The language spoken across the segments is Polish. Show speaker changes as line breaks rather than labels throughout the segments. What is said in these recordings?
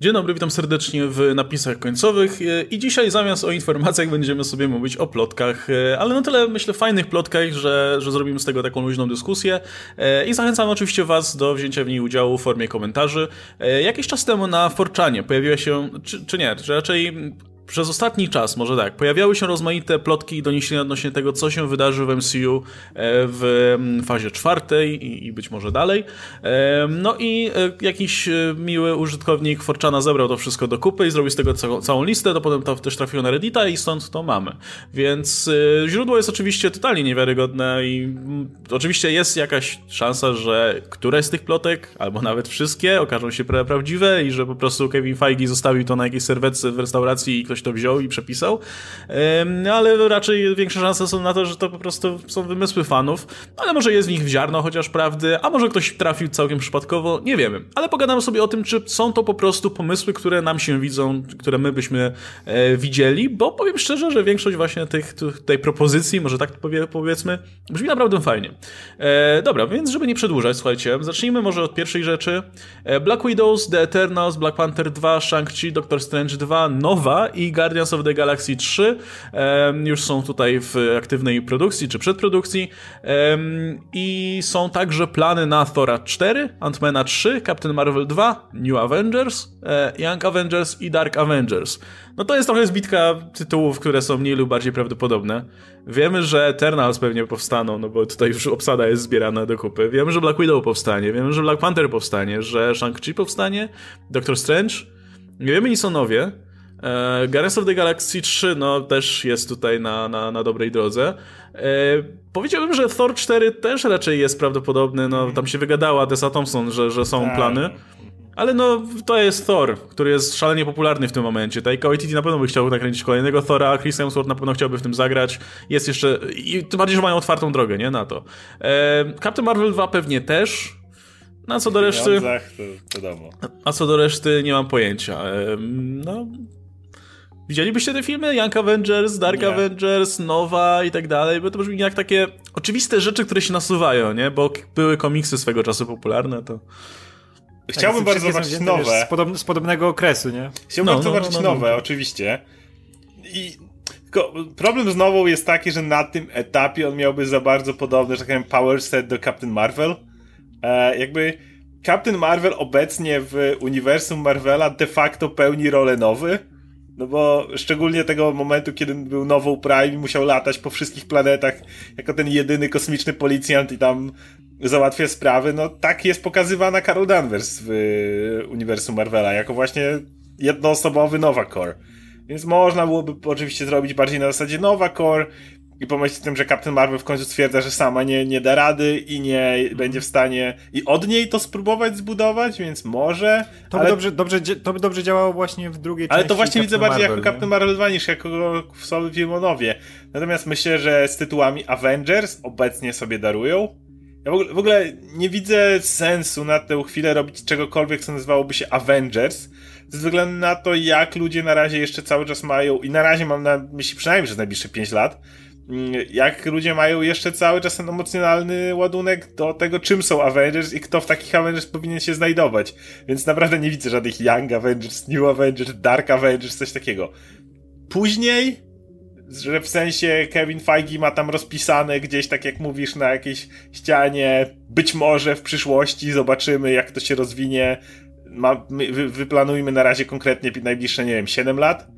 Dzień dobry, witam serdecznie w napisach końcowych i dzisiaj zamiast o informacjach będziemy sobie mówić o plotkach, ale na tyle myślę fajnych plotkach, że, że zrobimy z tego taką luźną dyskusję i zachęcam oczywiście Was do wzięcia w niej udziału w formie komentarzy. Jakiś czas temu na Forczanie pojawiła się, czy, czy nie, czy raczej przez ostatni czas, może tak, pojawiały się rozmaite plotki i doniesienia odnośnie tego, co się wydarzy w MCU e, w fazie czwartej i, być może dalej. E, no i e, jakiś miły użytkownik Forczana zebrał to wszystko do kupy i zrobił z tego całą listę, to potem to też trafiło na Reddita i stąd to mamy. Więc źródło jest oczywiście totalnie niewiarygodne i mm, oczywiście jest jakaś szansa, że któreś z tych plotek, albo nawet wszystkie, okażą się prawdziwe i że po prostu Kevin Feige zostawił to na jakiejś serwetce w restauracji i ktoś ktoś to wziął i przepisał, ale raczej większe szanse są na to, że to po prostu są wymysły fanów, ale może jest w nich ziarno chociaż prawdy, a może ktoś trafił całkiem przypadkowo, nie wiemy. Ale pogadamy sobie o tym, czy są to po prostu pomysły, które nam się widzą, które my byśmy e, widzieli, bo powiem szczerze, że większość właśnie tych, tej propozycji, może tak powie, powiedzmy, brzmi naprawdę fajnie. E, dobra, więc żeby nie przedłużać, słuchajcie, zacznijmy może od pierwszej rzeczy. E, Black Widows, The Eternals, Black Panther 2, Shang-Chi, Doctor Strange 2, nowa i Guardians of the Galaxy 3 już są tutaj w aktywnej produkcji czy przedprodukcji i są także plany na Thora 4, Ant-Mana 3, Captain Marvel 2, New Avengers, e, Young Avengers i Dark Avengers. No to jest trochę zbitka tytułów, które są mniej lub bardziej prawdopodobne. Wiemy, że Eternals pewnie powstaną, no bo tutaj już obsada jest zbierana do kupy. Wiemy, że Black Widow powstanie, wiemy, że Black Panther powstanie, że Shang-Chi powstanie, Doctor Strange. Nie wiemy nic o nowie. E, Guardians of the Galaxy 3 no, też jest tutaj na, na, na dobrej drodze. E, powiedziałbym, że Thor 4 też raczej jest prawdopodobny. No, tam się wygadała Tessa Thompson, że, że są tak. plany. Ale no, to jest Thor, który jest szalenie popularny w tym momencie. Taika Waititi na pewno by chciał nakręcić kolejnego Thora, Chris Hemsworth na pewno chciałby w tym zagrać. Jest jeszcze... I tym bardziej, że mają otwartą drogę, nie? Na to. E, Captain Marvel 2 pewnie też. A co do reszty...
To, wiadomo.
A co do reszty nie mam pojęcia. E, no, Widzielibyście te filmy? Young Avengers, Dark nie. Avengers, Nowa i tak dalej, bo to brzmi jak takie oczywiste rzeczy, które się nasuwają, nie? Bo były komiksy swego czasu popularne, to...
Chciałbym tak, bardzo zobaczyć nowe. Wiesz,
z, podob z, podobnego okresu, nie?
Chciałbym no, bardzo no, zobaczyć no, no, nowe, oczywiście. I tylko problem z nową jest taki, że na tym etapie on miałby za bardzo podobny, że tak powiem, power set do Captain Marvel. E, jakby Captain Marvel obecnie w uniwersum Marvela de facto pełni rolę nowy no bo szczególnie tego momentu, kiedy był nową Prime musiał latać po wszystkich planetach jako ten jedyny kosmiczny policjant i tam załatwia sprawy, no tak jest pokazywana Carol Danvers w uniwersum Marvela, jako właśnie jednoosobowy Nova Core. Więc można byłoby oczywiście zrobić bardziej na zasadzie Nova Core i pomyśleć o tym, że Captain Marvel w końcu stwierdza, że sama nie, nie da rady i nie będzie w stanie i od niej to spróbować zbudować, więc może.
To, ale... by, dobrze, dobrze, to by dobrze działało właśnie w drugiej
ale
części.
Ale to właśnie
Captain
widzę bardziej
Marvel,
jako nie? Captain Marvel 2 niż jako w sobie Filmonowie. Natomiast myślę, że z tytułami Avengers obecnie sobie darują. Ja w ogóle, w ogóle nie widzę sensu na tę chwilę robić czegokolwiek, co nazywałoby się Avengers, ze względu na to, jak ludzie na razie jeszcze cały czas mają, i na razie mam na myśli przynajmniej przez najbliższe 5 lat, jak ludzie mają jeszcze cały czas ten emocjonalny ładunek do tego, czym są Avengers i kto w takich Avengers powinien się znajdować. Więc naprawdę nie widzę żadnych Young Avengers, New Avengers, Dark Avengers, coś takiego. Później, że w sensie Kevin Feige ma tam rozpisane gdzieś, tak jak mówisz, na jakiejś ścianie, być może w przyszłości zobaczymy, jak to się rozwinie. Ma, wy, wyplanujmy na razie konkretnie najbliższe, nie wiem, 7 lat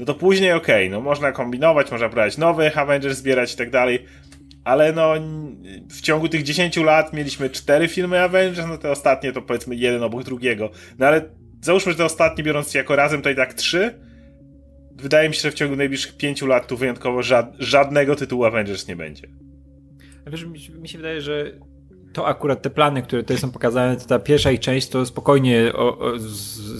no to później okej, okay, no można kombinować, można brać nowych Avengers, zbierać i tak dalej, ale no w ciągu tych 10 lat mieliśmy cztery filmy Avengers, no te ostatnie to powiedzmy jeden obok drugiego, no ale załóżmy, że te ostatnie biorąc jako razem to i tak trzy, wydaje mi się, że w ciągu najbliższych 5 lat tu wyjątkowo żad żadnego tytułu Avengers nie będzie.
Wiesz, mi się wydaje, że to akurat te plany, które tutaj są pokazane, to ta pierwsza ich część, to spokojnie o, o, z,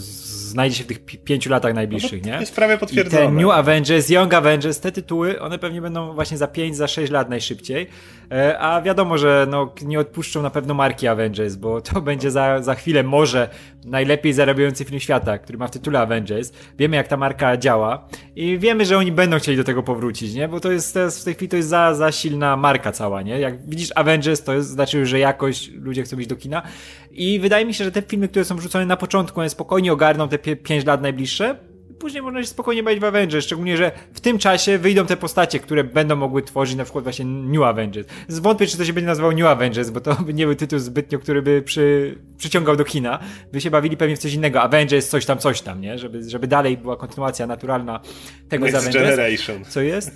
z znajdzie się w tych pięciu latach najbliższych, no nie?
jest prawie potwierdzone.
I te New Avengers, Young Avengers, te tytuły, one pewnie będą właśnie za 5, za 6 lat najszybciej. E, a wiadomo, że no, nie odpuszczą na pewno marki Avengers, bo to będzie za, za chwilę może najlepiej zarabiający film świata, który ma w tytule Avengers. Wiemy, jak ta marka działa i wiemy, że oni będą chcieli do tego powrócić, nie? Bo to jest w tej chwili to jest za, za silna marka cała, nie? Jak widzisz Avengers, to jest, znaczy, że jakoś ludzie chcą iść do kina. I wydaje mi się, że te filmy, które są wrzucone na początku, one spokojnie ogarną te 5 lat najbliższe, później można się spokojnie bawić w Avengers, szczególnie, że w tym czasie wyjdą te postacie, które będą mogły tworzyć na przykład właśnie New Avengers. Zwątpię, czy to się będzie nazywał New Avengers, bo to by nie był tytuł zbytnio, który by przy, przyciągał do kina. By się bawili pewnie w coś innego. Avengers, coś tam, coś tam, nie? Żeby, żeby dalej była kontynuacja naturalna tego
Next
z Avengers.
Generation.
Co jest?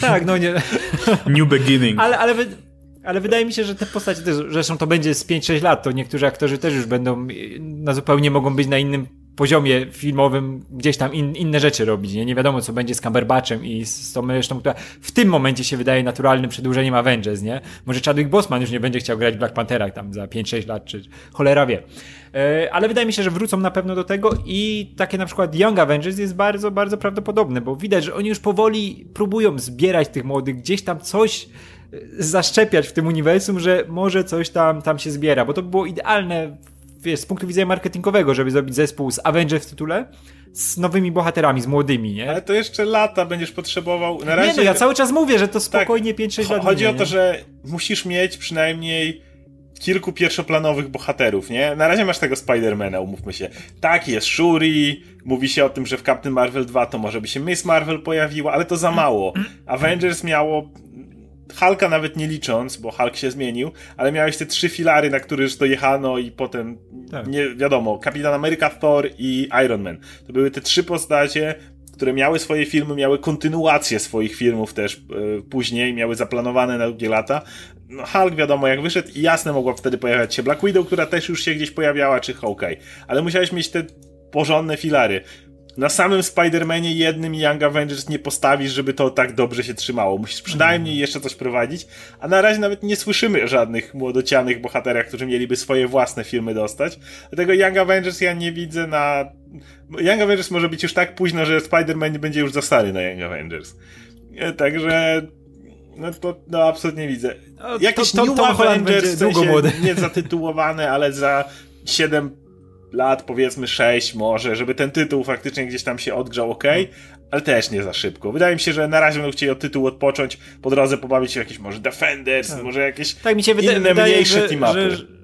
Tak, no nie.
New Beginning.
Ale, ale, wy, ale wydaje mi się, że te postacie też, zresztą to będzie z 5-6 lat, to niektórzy aktorzy też już będą, na zupełnie mogą być na innym poziomie filmowym gdzieś tam in, inne rzeczy robić. Nie? nie wiadomo, co będzie z Cumberbatchem i z tą resztą, która w tym momencie się wydaje naturalnym przedłużeniem Avengers, nie? Może Chadwick Boseman już nie będzie chciał grać Black Pantherach tam za 5-6 lat, czy cholera wie. E, ale wydaje mi się, że wrócą na pewno do tego i takie na przykład Young Avengers jest bardzo, bardzo prawdopodobne, bo widać, że oni już powoli próbują zbierać tych młodych, gdzieś tam coś zaszczepiać w tym uniwersum, że może coś tam, tam się zbiera, bo to było idealne wiesz, z punktu widzenia marketingowego, żeby zrobić zespół z Avengers w tytule, z nowymi bohaterami, z młodymi, nie?
Ale to jeszcze lata będziesz potrzebował. Na razie...
Nie, no ja cały czas mówię, że to spokojnie tak, 5-6 lat.
Chodzi
nie,
o to, że musisz mieć przynajmniej kilku pierwszoplanowych bohaterów, nie? Na razie masz tego Spidermana, umówmy się. Tak, jest Shuri, mówi się o tym, że w Captain Marvel 2 to może by się Miss Marvel pojawiła, ale to za mało. Avengers miało Hulka nawet nie licząc, bo Hulk się zmienił, ale miałeś te trzy filary, na które już dojechano i potem, tak. nie wiadomo, Kapitan Ameryka, Thor i Iron Man. To były te trzy postacie, które miały swoje filmy, miały kontynuację swoich filmów też e, później, miały zaplanowane na długie lata. No, Hulk wiadomo jak wyszedł i jasne mogła wtedy pojawiać się Black Widow, która też już się gdzieś pojawiała, czy Hawkeye. Ale musiałeś mieć te porządne filary na samym Spider-Manie jednym Young Avengers nie postawisz, żeby to tak dobrze się trzymało. Musisz przynajmniej mhm. jeszcze coś prowadzić, a na razie nawet nie słyszymy żadnych młodocianych bohaterach, którzy mieliby swoje własne filmy dostać. Dlatego Young Avengers ja nie widzę na... Young Avengers może być już tak późno, że Spider-Man będzie już za stary na Young Avengers. E, także... No to no, absolutnie widzę. Jakiś to, to, New Avengers, w sensie nie zatytułowane, ale za 7 lat, powiedzmy 6 może, żeby ten tytuł faktycznie gdzieś tam się odgrzał, ok, ale też nie za szybko. Wydaje mi się, że na razie będą chcieli od tytułu odpocząć, po drodze pobawić się jakieś może Defenders, tak. może jakieś tak mi się wyda- inne, wydaje, mniejsze team-upy.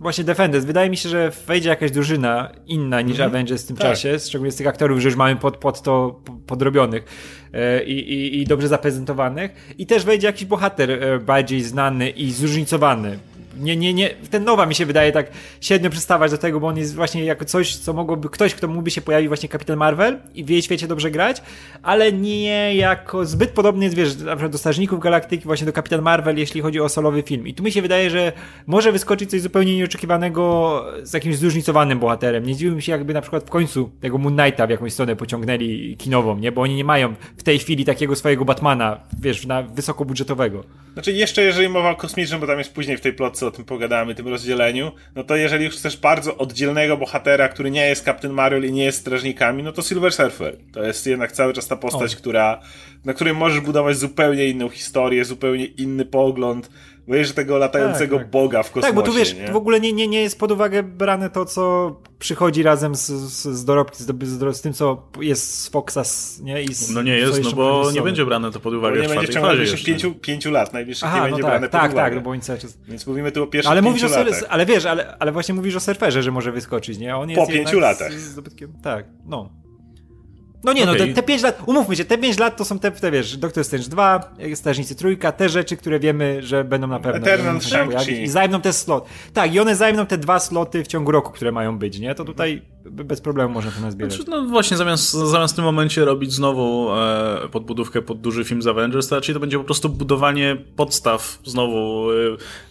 Właśnie Defenders. Wydaje mi się, że wejdzie jakaś drużyna inna niż mm -hmm. Avengers w tym tak. czasie, szczególnie z tych aktorów, że już mamy pod, pod to podrobionych e, i, i, i dobrze zaprezentowanych. I też wejdzie jakiś bohater e, bardziej znany i zróżnicowany nie, nie, nie, ten Nowa mi się wydaje tak średnio przystawać do tego, bo on jest właśnie jako coś, co mogłoby, ktoś, kto mógłby się pojawić właśnie Kapitan Marvel i w jej świecie dobrze grać, ale nie jako zbyt podobny jest, wiesz, na przykład do Strażników Galaktyki, właśnie do Kapitan Marvel, jeśli chodzi o solowy film. I tu mi się wydaje, że może wyskoczyć coś zupełnie nieoczekiwanego z jakimś zróżnicowanym bohaterem. Nie dziwiłbym się, jakby na przykład w końcu tego Moon Knighta w jakąś stronę pociągnęli kinową, nie? Bo oni nie mają w tej chwili takiego swojego Batmana, wiesz, na wysokobudżetowego.
Znaczy jeszcze jeżeli mowa o kosmicznym, bo tam jest później w tej plotce o tym pogadamy, tym rozdzieleniu, no to jeżeli już chcesz bardzo oddzielnego bohatera, który nie jest Captain Marvel i nie jest strażnikami, no to Silver Surfer. To jest jednak cały czas ta postać, która, na której możesz budować zupełnie inną historię, zupełnie inny pogląd, Wiesz, tego latającego tak, tak. boga w kosmosie.
Tak, bo tu wiesz, nie? w ogóle nie, nie, nie jest pod uwagę brane to, co przychodzi razem z, z, z dorobki, z, z, z, tym, co jest z Foxa, nie? I z,
no nie jest, no bo nie będzie brane to pod uwagę bo
nie będzie w najbliższych pięciu, pięciu lat, najbliższych Aha, nie będzie no tak, brane
tak,
pod uwagę.
Tak, tak, bo oni cały czas...
Więc mówimy tu o pierwszych
ale
pięciu
mówisz
latach.
O, ale wiesz, ale, ale właśnie mówisz o surferze, że może wyskoczyć, nie? On
jest po pięciu latach.
tak, no. No nie, okay. no te, te 5 lat, umówmy się, te 5 lat to są te, te wiesz, Doctor Strange 2, Strażnicy Trójka, te rzeczy, które wiemy, że będą na pewno
Eternal się pojawić
i zajmą te slot. Tak, i one zajmą te dwa sloty w ciągu roku, które mają być, nie? To tutaj bez problemu można to nazbierać.
Znaczy, no właśnie, zamiast, zamiast w tym momencie robić znowu e, podbudówkę pod duży film z Avengers, to raczej to będzie po prostu budowanie podstaw znowu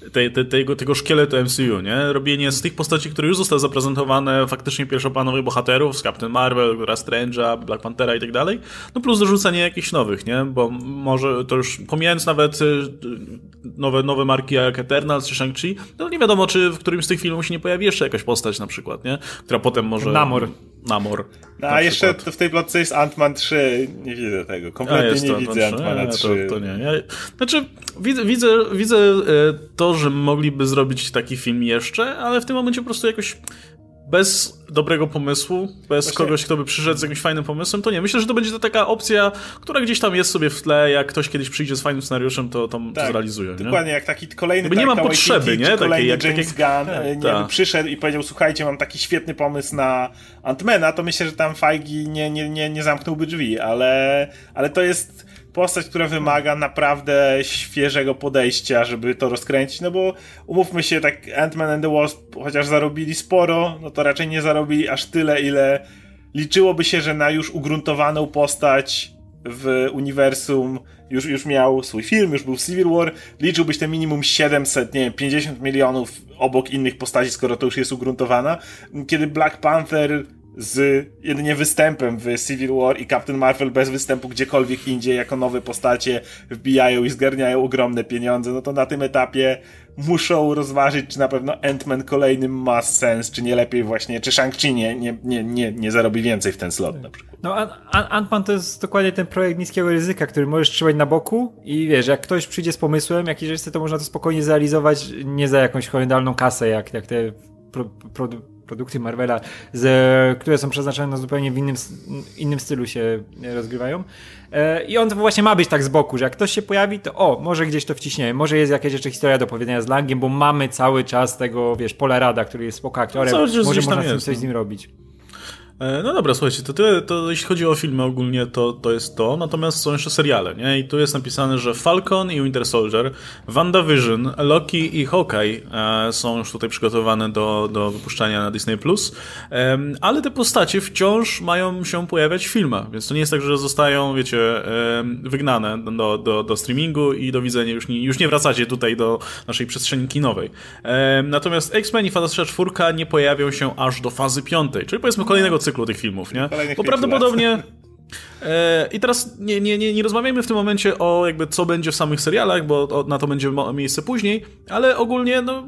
e, tej, tej, tego, tego szkieletu MCU, nie? Robienie z tych postaci, które już zostały zaprezentowane, faktycznie pierwszoplanowych bohaterów, z Captain Marvel, Strange'a, Black Panthera i tak dalej, no plus dorzucenie jakichś nowych, nie? Bo może to już pomijając nawet e, nowe, nowe marki jak Eternals czy Shang-Chi, no nie wiadomo, czy w którymś z tych filmów się nie pojawi jeszcze jakaś postać na przykład, nie? Która potem może może...
Namor.
Namor.
No, a jeszcze w tej plotce jest Ant-Man 3. Nie widzę tego. Kompletnie nie widzę Ant-Mana 3.
To, to nie. Ja, znaczy, widzę, widzę, widzę e, to, że mogliby zrobić taki film jeszcze, ale w tym momencie po prostu jakoś bez dobrego pomysłu, bez Właśnie... kogoś, kto by przyszedł z jakimś fajnym pomysłem, to nie. Myślę, że to będzie to taka opcja, która gdzieś tam jest sobie w tle, jak ktoś kiedyś przyjdzie z fajnym scenariuszem, to, to, tak, to zrealizuje.
Dokładnie,
nie?
jak taki kolejny
Jakby nie mam potrzeby, nie?
Kolejny
jak,
James Gunn tak, nie, tak. przyszedł i powiedział, słuchajcie, mam taki świetny pomysł na Antmana, to myślę, że tam Feige nie, nie, nie, nie zamknąłby drzwi, ale, ale to jest postać, która wymaga naprawdę świeżego podejścia, żeby to rozkręcić, no bo umówmy się, tak Ant-Man and the Wasp, chociaż zarobili sporo, no to raczej nie zarobili aż tyle, ile liczyłoby się, że na już ugruntowaną postać w uniwersum już, już miał swój film, już był Civil War, liczyłbyś te minimum 700, nie wiem, 50 milionów obok innych postaci, skoro to już jest ugruntowana. Kiedy Black Panther z jedynie występem w Civil War i Captain Marvel bez występu gdziekolwiek indziej jako nowe postacie wbijają i zgarniają ogromne pieniądze, no to na tym etapie muszą rozważyć, czy na pewno Ant-Man kolejnym ma sens, czy nie lepiej właśnie, czy Shang-Chi nie, nie, nie, nie, nie zarobi więcej w ten slot na przykład.
No Ant-Man to jest dokładnie ten projekt niskiego ryzyka, który możesz trzymać na boku i wiesz, jak ktoś przyjdzie z pomysłem, jakiś chce, to można to spokojnie zrealizować, nie za jakąś horrendalną kasę, jak, jak te pro, pro, produkty Marvela, z, które są przeznaczone na zupełnie w innym, innym stylu się rozgrywają. E, I on właśnie ma być tak z boku, że jak ktoś się pojawi, to o, może gdzieś to wciśniemy, może jest jakaś jeszcze historia do powiedzenia z Langiem, bo mamy cały czas tego, wiesz, Pola Rada, który jest spoko aktorem, może można z tym coś z nim robić.
E, no dobra, słuchajcie, to, tyle, to jeśli chodzi o filmy ogólnie, to, to jest to. Natomiast są jeszcze seriale, nie? I tu jest napisane, że Falcon i Winter Soldier, WandaVision, Loki i Hawkeye e, są już tutaj przygotowane do, do wypuszczania na Disney+. E, ale te postacie wciąż mają się pojawiać w filmach, więc to nie jest tak, że zostają, wiecie, e, wygnane do, do, do streamingu i do widzenia. Już nie, już nie wracacie tutaj do naszej przestrzeni kinowej. E, natomiast X-Men i Fantastyczna Czwórka nie pojawią się aż do fazy piątej, czyli powiedzmy kolejnego cyklu tych filmów, nie? Bo prawdopodobnie... E, I teraz nie, nie, nie, nie rozmawiajmy w tym momencie o jakby co będzie w samych serialach, bo na to będzie miejsce później, ale ogólnie no,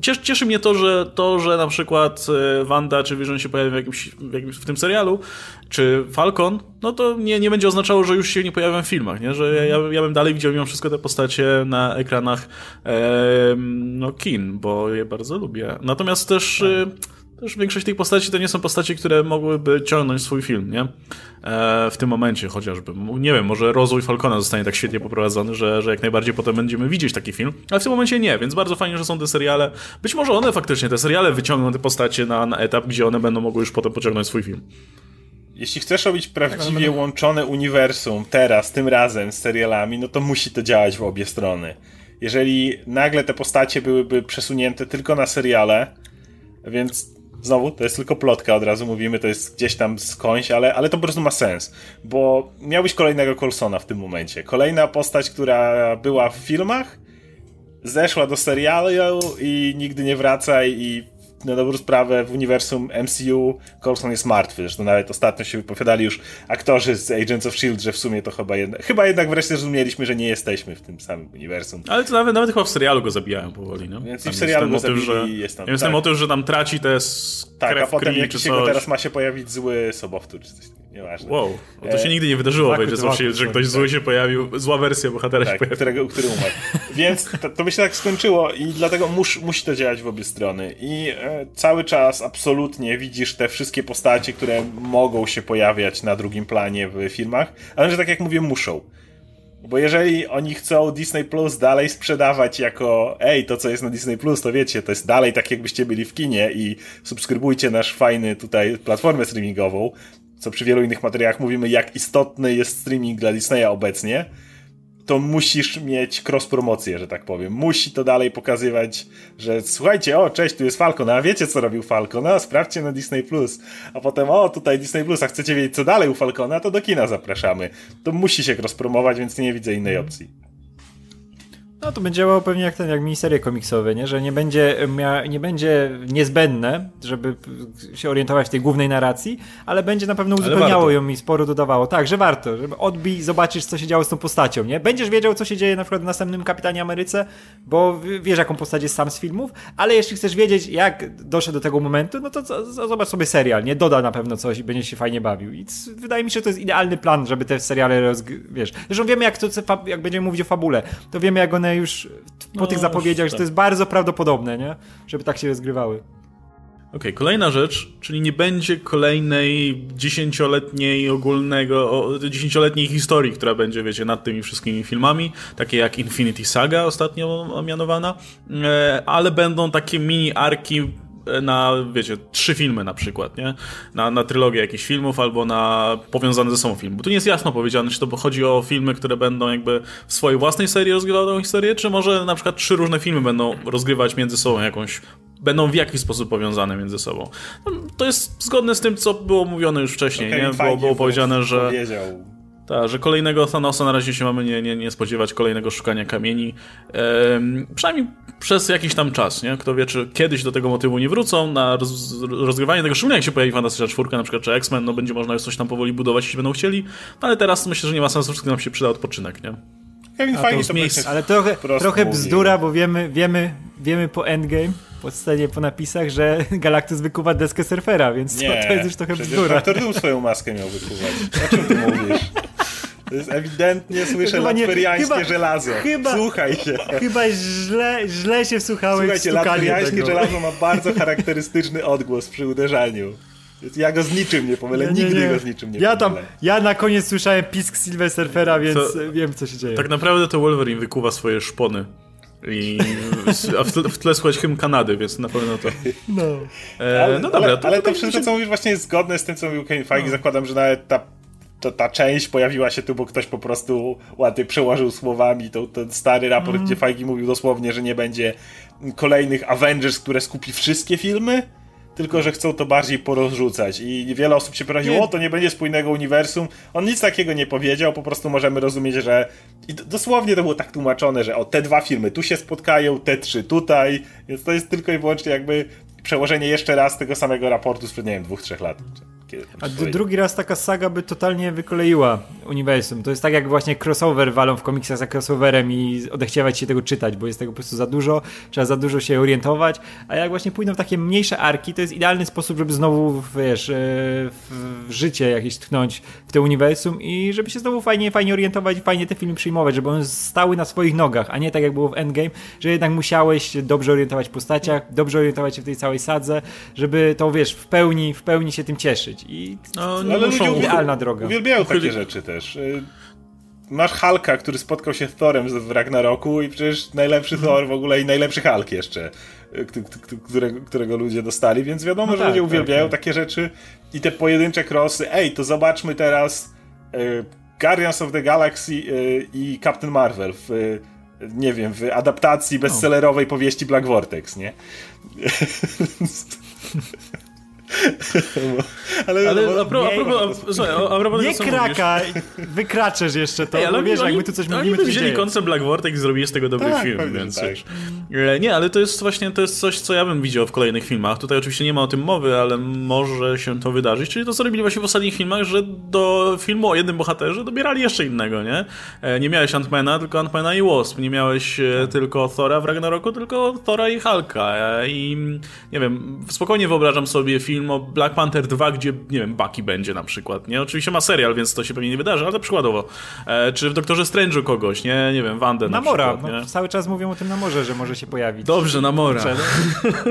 cieszy, cieszy mnie to, że to, że na przykład e, Wanda czy Vision się pojawi w, jakimś, w, jakimś, w tym serialu, czy Falcon, no to nie, nie będzie oznaczało, że już się nie pojawią w filmach, nie? że ja, ja bym dalej widział mimo wszystko te postacie na ekranach e, no, kin, bo je bardzo lubię. Natomiast też... E, też większość tych postaci to nie są postaci, które mogłyby ciągnąć swój film, nie? E, w tym momencie chociażby. Nie wiem, może rozwój Falcona zostanie tak świetnie poprowadzony, że, że jak najbardziej potem będziemy widzieć taki film, ale w tym momencie nie, więc bardzo fajnie, że są te seriale. Być może one faktycznie, te seriale wyciągną te postacie na, na etap, gdzie one będą mogły już potem pociągnąć swój film.
Jeśli chcesz robić prawdziwie tak, łączone uniwersum teraz, tym razem z serialami, no to musi to działać w obie strony. Jeżeli nagle te postacie byłyby przesunięte tylko na seriale, więc Znowu, to jest tylko plotka, od razu mówimy, to jest gdzieś tam skądś, ale, ale to po prostu ma sens, bo miałbyś kolejnego Colsona w tym momencie. Kolejna postać, która była w filmach, zeszła do serialu i nigdy nie wraca i na dobrą sprawę w uniwersum MCU Coulson jest martwy. Zresztą nawet ostatnio się wypowiadali już aktorzy z Agents of S.H.I.E.L.D., że w sumie to chyba jednak, chyba jednak wreszcie zrozumieliśmy, że nie jesteśmy w tym samym uniwersum.
Ale to nawet, nawet chyba w serialu go zabijają powoli, no.
Więc i w serialu go zabili, że,
jest tam. Ja tak. o tym, że tam traci te
Tak,
a
potem jakiś jego teraz ma się pojawić zły sobowtór czy coś nieważne.
Wow, to się e, nigdy nie wydarzyło, że, że ktoś zły się pojawił, zła wersja bohatera tak, się pojawiła.
Którego, który umarł. Więc to, to, by się tak skończyło i dlatego mus, musi to działać w obie strony. I e, cały czas absolutnie widzisz te wszystkie postacie, które mogą się pojawiać na drugim planie w filmach, ale że tak jak mówię, muszą. Bo jeżeli oni chcą Disney Plus dalej sprzedawać jako ej, to co jest na Disney Plus, to wiecie, to jest dalej tak jakbyście byli w kinie i subskrybujcie nasz fajny tutaj platformę streamingową, co przy wielu innych materiałach mówimy, jak istotny jest streaming dla Disneya obecnie, to musisz mieć cross-promocję, że tak powiem. Musi to dalej pokazywać, że słuchajcie, o, cześć, tu jest Falcon, a wiecie, co robił Falcon? A, sprawdźcie na Disney+. Plus. A potem, o, tutaj Disney+, Plus, a chcecie wiedzieć, co dalej u Falcona, to do kina zapraszamy. To musi się cross-promować, więc nie widzę innej opcji.
No to będzie działało pewnie jak ten, jak miniserie komiksowe, nie? że nie będzie, mia, nie będzie niezbędne, żeby się orientować w tej głównej narracji, ale będzie na pewno uzupełniało ją i sporo dodawało. Tak, że warto, żeby odbij, zobaczysz co się działo z tą postacią, nie? Będziesz wiedział co się dzieje na przykład w następnym Kapitanie Ameryce, bo wiesz jaką postać jest sam z filmów, ale jeśli chcesz wiedzieć jak doszedł do tego momentu, no to zobacz sobie serial, nie? Doda na pewno coś i będziesz się fajnie bawił. I wydaje mi się, że to jest idealny plan, żeby te seriale roz... wiesz. Zresztą wiemy jak to, jak będziemy mówić o fabule, to wiemy jak one już po no, tych zapowiedziach, tak. że to jest bardzo prawdopodobne, nie? Żeby tak się rozgrywały.
okay, kolejna rzecz, czyli nie będzie kolejnej dziesięcioletniej ogólnego, dziesięcioletniej historii, która będzie, wiecie, nad tymi wszystkimi filmami, takie jak Infinity Saga ostatnio mianowana, e, ale będą takie mini arki na, wiecie, trzy filmy na przykład, nie? Na, na trylogię jakichś filmów albo na powiązane ze sobą film. Bo tu nie jest jasno powiedziane, czy to chodzi o filmy, które będą jakby w swojej własnej serii rozgrywały tą historię, czy może na przykład trzy różne filmy będą rozgrywać między sobą jakąś będą w jakiś sposób powiązane między sobą. No, to jest zgodne z tym, co było mówione już wcześniej, okay, nie? Było, było powiedziane, że... Powiedział tak, że kolejnego Thanosa na razie się mamy nie, nie, nie spodziewać, kolejnego szukania kamieni. Ehm, przynajmniej przez jakiś tam czas, nie? Kto wie, czy kiedyś do tego motywu nie wrócą, na roz, rozgrywanie tego, szczególnie jak się pojawi Fantastyczna Czwórka, na przykład, czy X-Men, no będzie można już coś tam powoli budować, jeśli będą chcieli, no, ale teraz myślę, że nie ma sensu, wszystko nam się przyda odpoczynek, nie?
Kevin fajnie to miejsc,
ale trochę, trochę bzdura, bo wiemy, wiemy, wiemy po Endgame, po scenie, po napisach, że Galactus wykuwa deskę surfera, więc nie, to, to jest już trochę bzdura.
Doktor Doom swoją maskę miał wykuwać. O czym ty mówisz? To jest ewidentnie, słyszę latveriańskie żelazo. Chyba, Słuchaj się.
Chyba źle, źle się wsłuchałem
Słuchajcie, latveriańskie żelazo ma bardzo charakterystyczny odgłos przy uderzaniu. Ja go z niczym nie pomylę, nie, nie, nigdy nie. go z niczym nie
ja
pomylę.
Tam, ja na koniec słyszałem pisk Silver Surfera, więc to, wiem co się dzieje.
Tak naprawdę to Wolverine wykuwa swoje szpony. I, a w tle, w tle słuchać hymn Kanady, więc na pewno to.
No,
e, ale, no dobra. Ale, to, ale to, to wszystko, co mówisz, właśnie jest zgodne z tym, co mówił Kevin Feige. No. Zakładam, że nawet ta to ta część pojawiła się tu, bo ktoś po prostu ładnie przełożył słowami to, ten stary raport, mm. gdzie Feige mówił dosłownie, że nie będzie kolejnych Avengers, które skupi wszystkie filmy, tylko że chcą to bardziej porozrzucać i wiele osób się poraziło, o to nie będzie spójnego uniwersum. On nic takiego nie powiedział, po prostu możemy rozumieć, że i dosłownie to było tak tłumaczone, że o te dwa filmy tu się spotkają, te trzy tutaj, więc to jest tylko i wyłącznie jakby przełożenie jeszcze raz tego samego raportu sprzed, nie wiem, dwóch, trzech lat.
A drugi raz taka saga by totalnie wykoleiła uniwersum. To jest tak jak właśnie crossover walą w komiksach za crossoverem i odechciewać się tego czytać, bo jest tego po prostu za dużo, trzeba za dużo się orientować, a jak właśnie pójdą w takie mniejsze arki, to jest idealny sposób, żeby znowu, wiesz, e, w życie jakieś tchnąć w te uniwersum i żeby się znowu fajnie, fajnie orientować i fajnie te filmy przyjmować, żeby one stały na swoich nogach, a nie tak jak było w Endgame, że jednak musiałeś dobrze orientować w postaciach, dobrze orientować się w tej całej sadze, żeby to, wiesz, w pełni, w pełni się tym cieszyć. I
no, nie ale muszą idealna droga. Uwielbiają takie rzeczy też. Y, masz Halka, który spotkał się z Thorem w Ragnaroku i przecież najlepszy mhm. Thor w ogóle i najlepszy Hulk jeszcze, y, którego, którego ludzie dostali, więc wiadomo, no że tak, ludzie tak, uwielbiają tak, takie rzeczy i te pojedyncze krosy. Ej, to zobaczmy teraz y, Guardians of the Galaxy i Captain Marvel w, nie wiem, w adaptacji bestsellerowej powieści Black Vortex, nie?
ale, ale a, pro, a, propos, a, a propos
nie kraka, wykraczesz jeszcze to, Ej, ale wiesz, jak my tu coś
oni
mówimy,
to wzięli koncept Black Vortex i zrobili z tego dobry tak, film, więc tak. E, Nie, ale to jest właśnie to jest coś, co ja bym widział w kolejnych filmach. Tutaj oczywiście nie ma o tym mowy, ale może się to wydarzyć. Czyli to, co robili właśnie w ostatnich filmach, że do filmu o jednym bohaterze dobierali jeszcze innego, nie? E, nie miałeś Antmana, tylko Antmana i Wasp. Nie miałeś e, tak. tylko Thora w Ragnaroku, tylko Thora i Hulka. I nie wiem, spokojnie wyobrażam sobie film film o Black Panther 2, gdzie, nie wiem, Bucky będzie na przykład, nie? Oczywiście ma serial, więc to się pewnie nie wydarzy, ale przykładowo. E, czy w Doktorze Strange'u kogoś, nie? Nie wiem, Wandę na
Namora.
przykład,
no, cały czas mówią o tym Namorze, że może się pojawić.
Dobrze, Namora.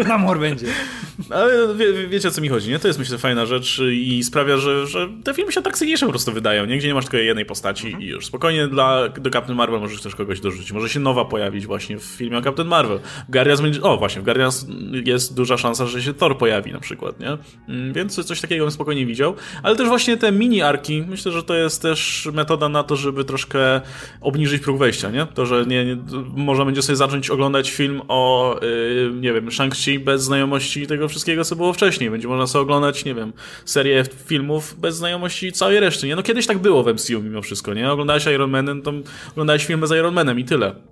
Namor będzie.
Ale wie, wiecie o co mi chodzi, nie? To jest myślę fajna rzecz i sprawia, że, że te filmy się atrakcyjniejsze po prostu wydają, nie? Gdzie nie masz tylko jednej postaci mhm. i już. Spokojnie dla, do Captain Marvel możesz też kogoś dorzucić. Może się nowa pojawić właśnie w filmie o Captain Marvel. W Guardians będzie... O, właśnie, w Guardians jest duża szansa, że się Thor pojawi na przykład, nie? Mm, więc coś takiego bym spokojnie widział. Ale też właśnie te mini arki, myślę, że to jest też metoda na to, żeby troszkę obniżyć próg wejścia, nie? To, że nie, nie można będzie sobie zacząć oglądać film o, yy, nie wiem, Shang-Chi bez znajomości tego wszystkiego, co było wcześniej. Będzie można sobie oglądać, nie wiem, serię filmów bez znajomości całej reszty, nie? No kiedyś tak było w MCU mimo wszystko, nie? Oglądałeś Iron Man, to oglądałeś filmy z Iron Manem i tyle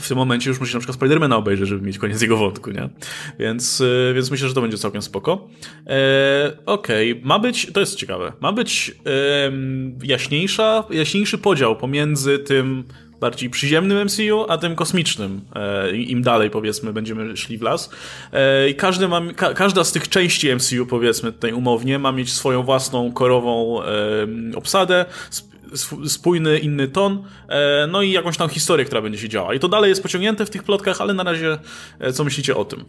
w tym momencie już musisz na przykład Spidermana obejrzeć, żeby mieć koniec jego wątku, nie? Więc, yy, więc myślę, że to będzie całkiem spoko. E, Okej, okay. ma być, to jest ciekawe, ma być yy, jaśniejsza, jaśniejszy podział pomiędzy tym bardziej przyziemnym MCU, a tym kosmicznym. E, Im dalej, powiedzmy, będziemy szli w las. E, każdy ma, ka, każda z tych części MCU, powiedzmy tutaj umownie, ma mieć swoją własną korową e, obsadę, spójny, inny ton, e, no i jakąś tam historię, która będzie się działa. I to dalej jest pociągnięte w tych plotkach, ale na razie e, co myślicie o tym?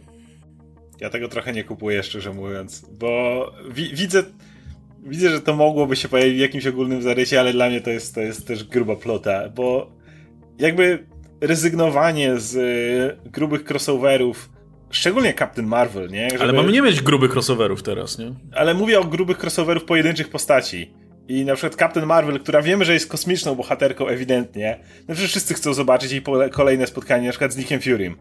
Ja tego trochę nie kupuję, szczerze mówiąc, bo wi widzę, widzę, że to mogłoby się pojawić w jakimś ogólnym zarysie, ale dla mnie to jest, to jest też gruba plota, bo jakby rezygnowanie z y, grubych crossoverów, szczególnie Captain Marvel, nie?
Żeby... Ale mamy nie mieć grubych crossoverów teraz, nie?
Ale mówię o grubych crossoverów pojedynczych postaci. I na przykład Captain Marvel, która wiemy, że jest kosmiczną bohaterką ewidentnie, no przecież wszyscy chcą zobaczyć jej kolejne spotkanie, na przykład z Nickiem Furym.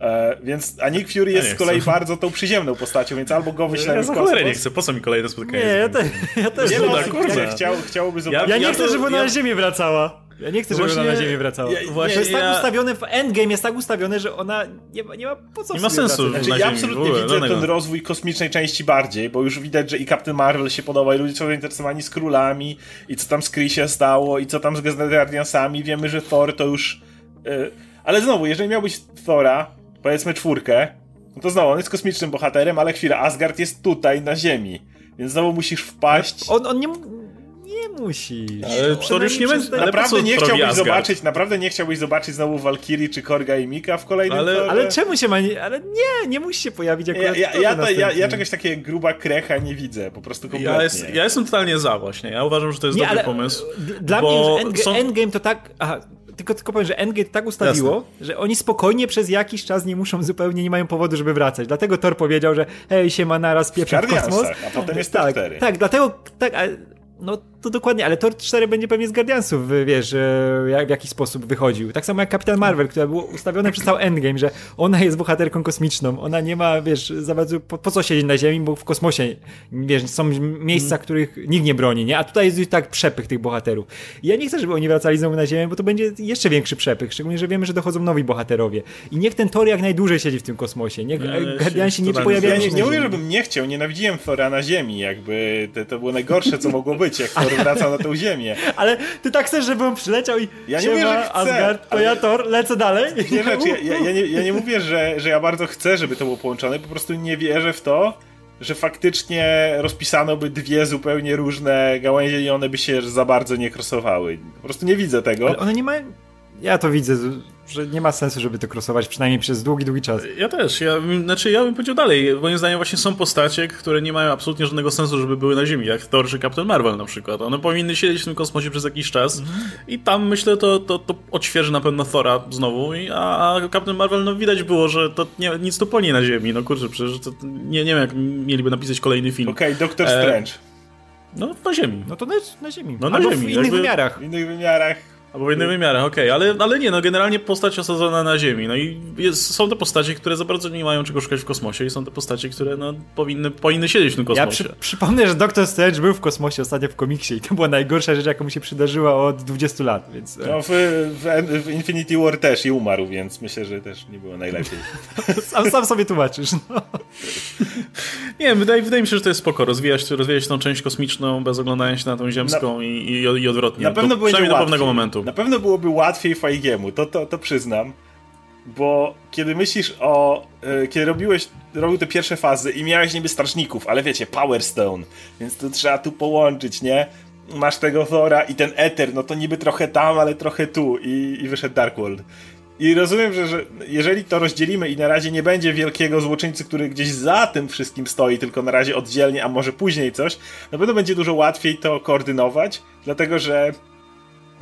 E, więc, a Nick Fury jest z kolei chcę. bardzo tą przyziemną postacią, więc albo go wyślemy
ja w kosmos. nie chcę, po co mi kolejne spotkanie?
Nie, ja, te, ja też
nie. No, kurde. Chciał, chciałby zobaczyć.
Ja, ja nie chcę, żeby ona na Ziemię wracała. Ja nie chcę, żeby Właśnie, ona na Ziemię wracała. Ja, Właśnie, to jest tak ustawione, w Endgame jest tak ustawione, że ona nie ma, nie ma po co
Nie ma sensu.
Znaczy, ja absolutnie widzę ten rozwój kosmicznej części bardziej, bo już widać, że i Captain Marvel się podoba, i ludzie są zainteresowani z królami, i co tam z Chrisie stało, i co tam z Guardiansami. Wiemy, że Thor to już. Yy, ale znowu, jeżeli miałbyś Thora, powiedzmy czwórkę, no to znowu on jest kosmicznym bohaterem, ale chwila, Asgard jest tutaj na Ziemi. Więc znowu musisz wpaść.
On, on nie, nie musisz.
Ale to już nie będzie.
Naprawdę nie chciałbyś zobaczyć, naprawdę nie chciałbyś zobaczyć znowu Walkiri czy Korga i Mika w kolejnym
ale, ale czemu się ma nie, Ale nie, nie musi się pojawić akurat
ja, ja, ja, ja, ja czegoś takiego gruba krecha nie widzę, po prostu kompletnie.
Ja, jest, ja jestem totalnie za właśnie. Ja uważam, że to jest nie, dobry pomysł.
Dla mnie, Endgame, są... Endgame to tak. Aha, tylko, tylko powiem, że Endgame tak ustawiło, Jasne. że oni spokojnie przez jakiś czas nie muszą zupełnie, nie mają powodu, żeby wracać. Dlatego Thor powiedział, że hej, się ma naraz pieprz w kosmos.
A potem jest
tak,
4.
Tak, dlatego, tak, no to dokładnie, ale Thor 4 będzie pewnie z Guardiansów, wiesz, w jakiś sposób wychodził. Tak samo jak Kapitan Marvel, która było ustawione przez cały Endgame, że ona jest bohaterką kosmiczną, ona nie ma, wiesz, za bardzo, po, po co siedzieć na Ziemi, bo w kosmosie, wiesz, są miejsca, mm. których nikt nie broni, nie? A tutaj jest już tak przepych tych bohaterów. I ja nie chcę, żeby oni wracali znowu na Ziemię, bo to będzie jeszcze większy przepych, szczególnie, że wiemy, że dochodzą nowi bohaterowie. I niech ten Thor jak najdłużej siedzi w tym kosmosie, niech Guardiansi nie pojawiają
się. Nie, nie mówię, żebym nie chciał, nienawidziłem Thora na Ziemi, jakby to, to było najgorsze, co mogło być, Thor wracał na tą ziemię.
Ale ty tak chcesz, żeby on przyleciał i ja nie mówię, że chcę, Asgard, to ja Thor, lecę dalej.
Nie rzecz, ja, ja, ja, nie, ja nie mówię, że, że ja bardzo chcę, żeby to było połączone, po prostu nie wierzę w to, że faktycznie rozpisano by dwie zupełnie różne gałęzie i one by się za bardzo nie krosowały. Po prostu nie widzę tego.
Ale one nie mają... Ja to widzę że nie ma sensu, żeby to krosować przynajmniej przez długi, długi czas.
Ja też. Ja, znaczy, ja bym powiedział dalej. Moim zdaniem właśnie są postacie, które nie mają absolutnie żadnego sensu, żeby były na Ziemi, jak Thor czy Captain Marvel na przykład. One powinny siedzieć w tym kosmosie przez jakiś czas mhm. i tam myślę to, to, to odświeży na pewno Thora znowu, I, a, a Captain Marvel no widać było, że to nie, nic tu poli na Ziemi. No kurczę, przecież to, nie, nie wiem jak mieliby napisać kolejny film.
Okej, okay, Doctor e... Strange.
No na Ziemi.
No to na, na Ziemi.
No na Albo Ziemi.
w innych jakby... wymiarach.
W innych wymiarach.
Albo w innych wymiarach, okej, okay. ale, ale nie, no generalnie postać osadzona na Ziemi. No i jest, są te postacie, które za bardzo nie mają czego szukać w kosmosie i są te postacie, które no, powinny, powinny siedzieć w tym kosmosie.
Ja przy, przypomnę, że Doctor Strange był w kosmosie ostatnio w komiksie i to była najgorsza rzecz, jaka mu się przydarzyła od 20 lat, więc...
E. No w, w, w Infinity War też i umarł, więc myślę, że też nie było najlepiej.
sam, sam sobie tłumaczysz, no.
nie, wydaje, wydaje mi się, że to jest spoko, rozwijać, rozwijać tą część kosmiczną bez oglądania się na tą ziemską no, i, i, i odwrotnie.
Na pewno
to, przynajmniej
do
pewnego momentu.
Na pewno byłoby łatwiej Fajgiemu, to, to, to przyznam. Bo kiedy myślisz o. Y, kiedy robiłeś, robił te pierwsze fazy i miałeś niby strażników, ale wiecie, Power Stone, więc to trzeba tu połączyć, nie? Masz tego Thora i ten Ether, no to niby trochę tam, ale trochę tu i, i wyszedł Darkworld. I rozumiem, że, że jeżeli to rozdzielimy i na razie nie będzie wielkiego złoczyńcy, który gdzieś za tym wszystkim stoi, tylko na razie oddzielnie, a może później coś, na pewno będzie dużo łatwiej to koordynować, dlatego że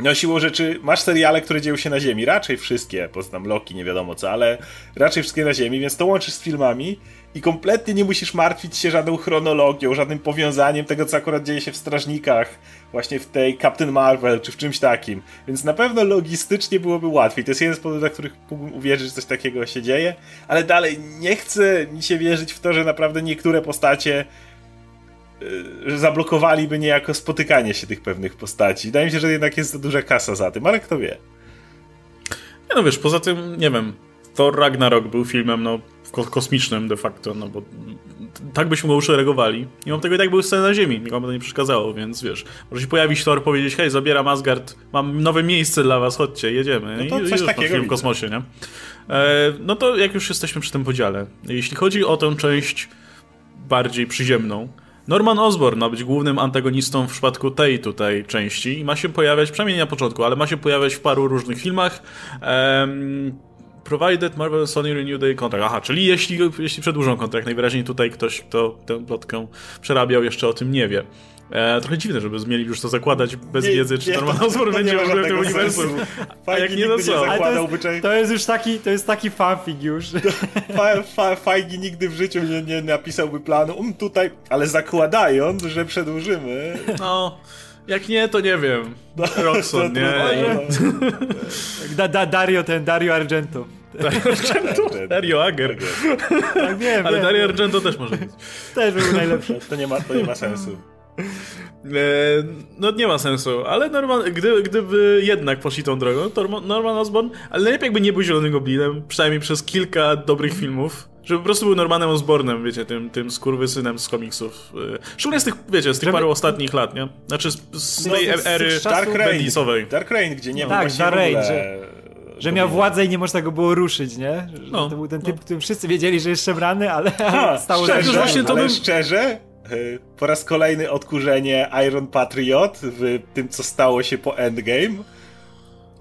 no siłą rzeczy masz seriale, które dzieją się na Ziemi, raczej wszystkie, poza Loki, nie wiadomo co, ale raczej wszystkie na Ziemi, więc to łączysz z filmami i kompletnie nie musisz martwić się żadną chronologią, żadnym powiązaniem tego, co akurat dzieje się w Strażnikach, właśnie w tej Captain Marvel, czy w czymś takim. Więc na pewno logistycznie byłoby łatwiej. To jest jeden z powodów, dla których mógłbym uwierzyć, że coś takiego się dzieje, ale dalej nie chcę mi się wierzyć w to, że naprawdę niektóre postacie że zablokowaliby niejako spotykanie się tych pewnych postaci. Wydaje mi się, że jednak jest za duża kasa za tym, ale kto wie.
Nie no wiesz, poza tym, nie wiem, Thor Ragnarok był filmem, no, kosmicznym de facto, no bo tak byśmy go uszeregowali. I mam tego i tak był sceny na ziemi, nikomu to nie przeszkadzało, więc wiesz, może się pojawić Thor, powiedzieć, hej, zabieram Asgard, mam nowe miejsce dla was, chodźcie, jedziemy.
No to I, coś i takiego
film w kosmosie, nie? E, no to jak już jesteśmy przy tym podziale, jeśli chodzi o tę część bardziej przyziemną, Norman Osborn ma być głównym antagonistą w przypadku tej tutaj części i ma się pojawiać, przynajmniej nie na początku, ale ma się pojawiać w paru różnych filmach. provided Marvel Sony renew the contract. Aha, czyli jeśli, jeśli przedłużą kontrakt, najwyraźniej tutaj ktoś, kto tę plotkę przerabiał, jeszcze o tym nie wie. E, trochę dziwne, żeby mieli już to zakładać bez
Nie,
wiedzy, czy
nie,
Norman
to-
Osborn
to nie
będzie w ogóle w tym uniwersum. A
Fajnie
jak nie,
nigdy
no
nie
co?
To
zakładałby
jest, to jest już taki, to jest taki fanfic już.
Fa, fa, Fajgi nigdy w życiu nie, nie napisałby planu, um tutaj, ale zakładając, że przedłużymy.
No, jak nie, to nie wiem. Roxon,
to
nie?
trudno,
Da, da, Dario ten, Dario Argento.
no.
Dario Ager.
Tak wiem,
Ale
wiem,
Dario
wiem.
Argento też może być.
Też był najlepszy.
To nie ma, to nie ma sensu.
E, no nie ma sensu, ale Norman, gdy, gdyby jednak poszli tą drogą, to Norman- Osborn, ale najlepiej jakby nie był Zielonym Goblinem, przynajmniej przez kilka dobrych filmów, żeby po prostu był Normanem Osbornem, wiecie, tym, tym skurwysynem z komiksów. E, Szczególnie z tych, wiecie, z tych
Żeby-
paru ostatnich lat, nie? Znaczy z, z tej
No, z- z
ery
Dark
Bendisowej.
Dark Reign, gdzie nie
No
ma
tak,
właśnie
Dark
w ogóle...
Reign, że- Że miał władzę i nie można go było ruszyć, nie? Że
No,
to był ten
no.
typ, którym wszyscy wiedzieli, że jest szemrany, ale
Ha,
stało
szczerze,
już właśnie to
ale
bym-
szczerze, po raz kolejny odkurzenie Iron Patriot w tym, co stało się po Endgame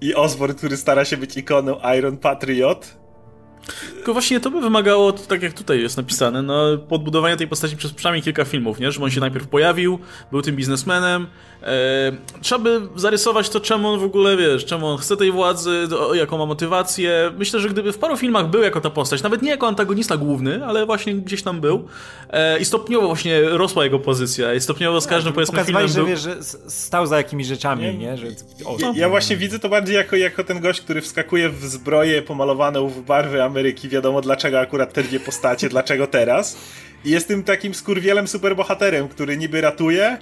i Osborn, który stara się być ikoną Iron Patriot.
Tylko właśnie to by wymagało, tak jak tutaj jest napisane, no, podbudowania tej postaci przez przynajmniej kilka filmów, nie? Żeby on się najpierw pojawił, był tym biznesmenem. E, trzeba by zarysować to, czemu on w ogóle, wiesz, czemu on chce tej władzy, jaką ma motywację. Myślę, że gdyby w paru filmach był jako ta postać, nawet nie jako antagonista główny, ale właśnie gdzieś tam był e, i stopniowo właśnie rosła jego pozycja i stopniowo z każdym, powiedzmy,
Pokazywali,
filmem
że,
był...
wiesz, że stał za jakimiś rzeczami,
Nie.
nie? Że, o,
Ja, ja właśnie widzę to bardziej jako, jako ten gość, który wskakuje w zbroję pomalowaną w barwy Ameryki. Wiadomo dlaczego akurat te dwie postacie, dlaczego teraz. I jest tym takim skurwielem superbohaterem, który niby ratuje,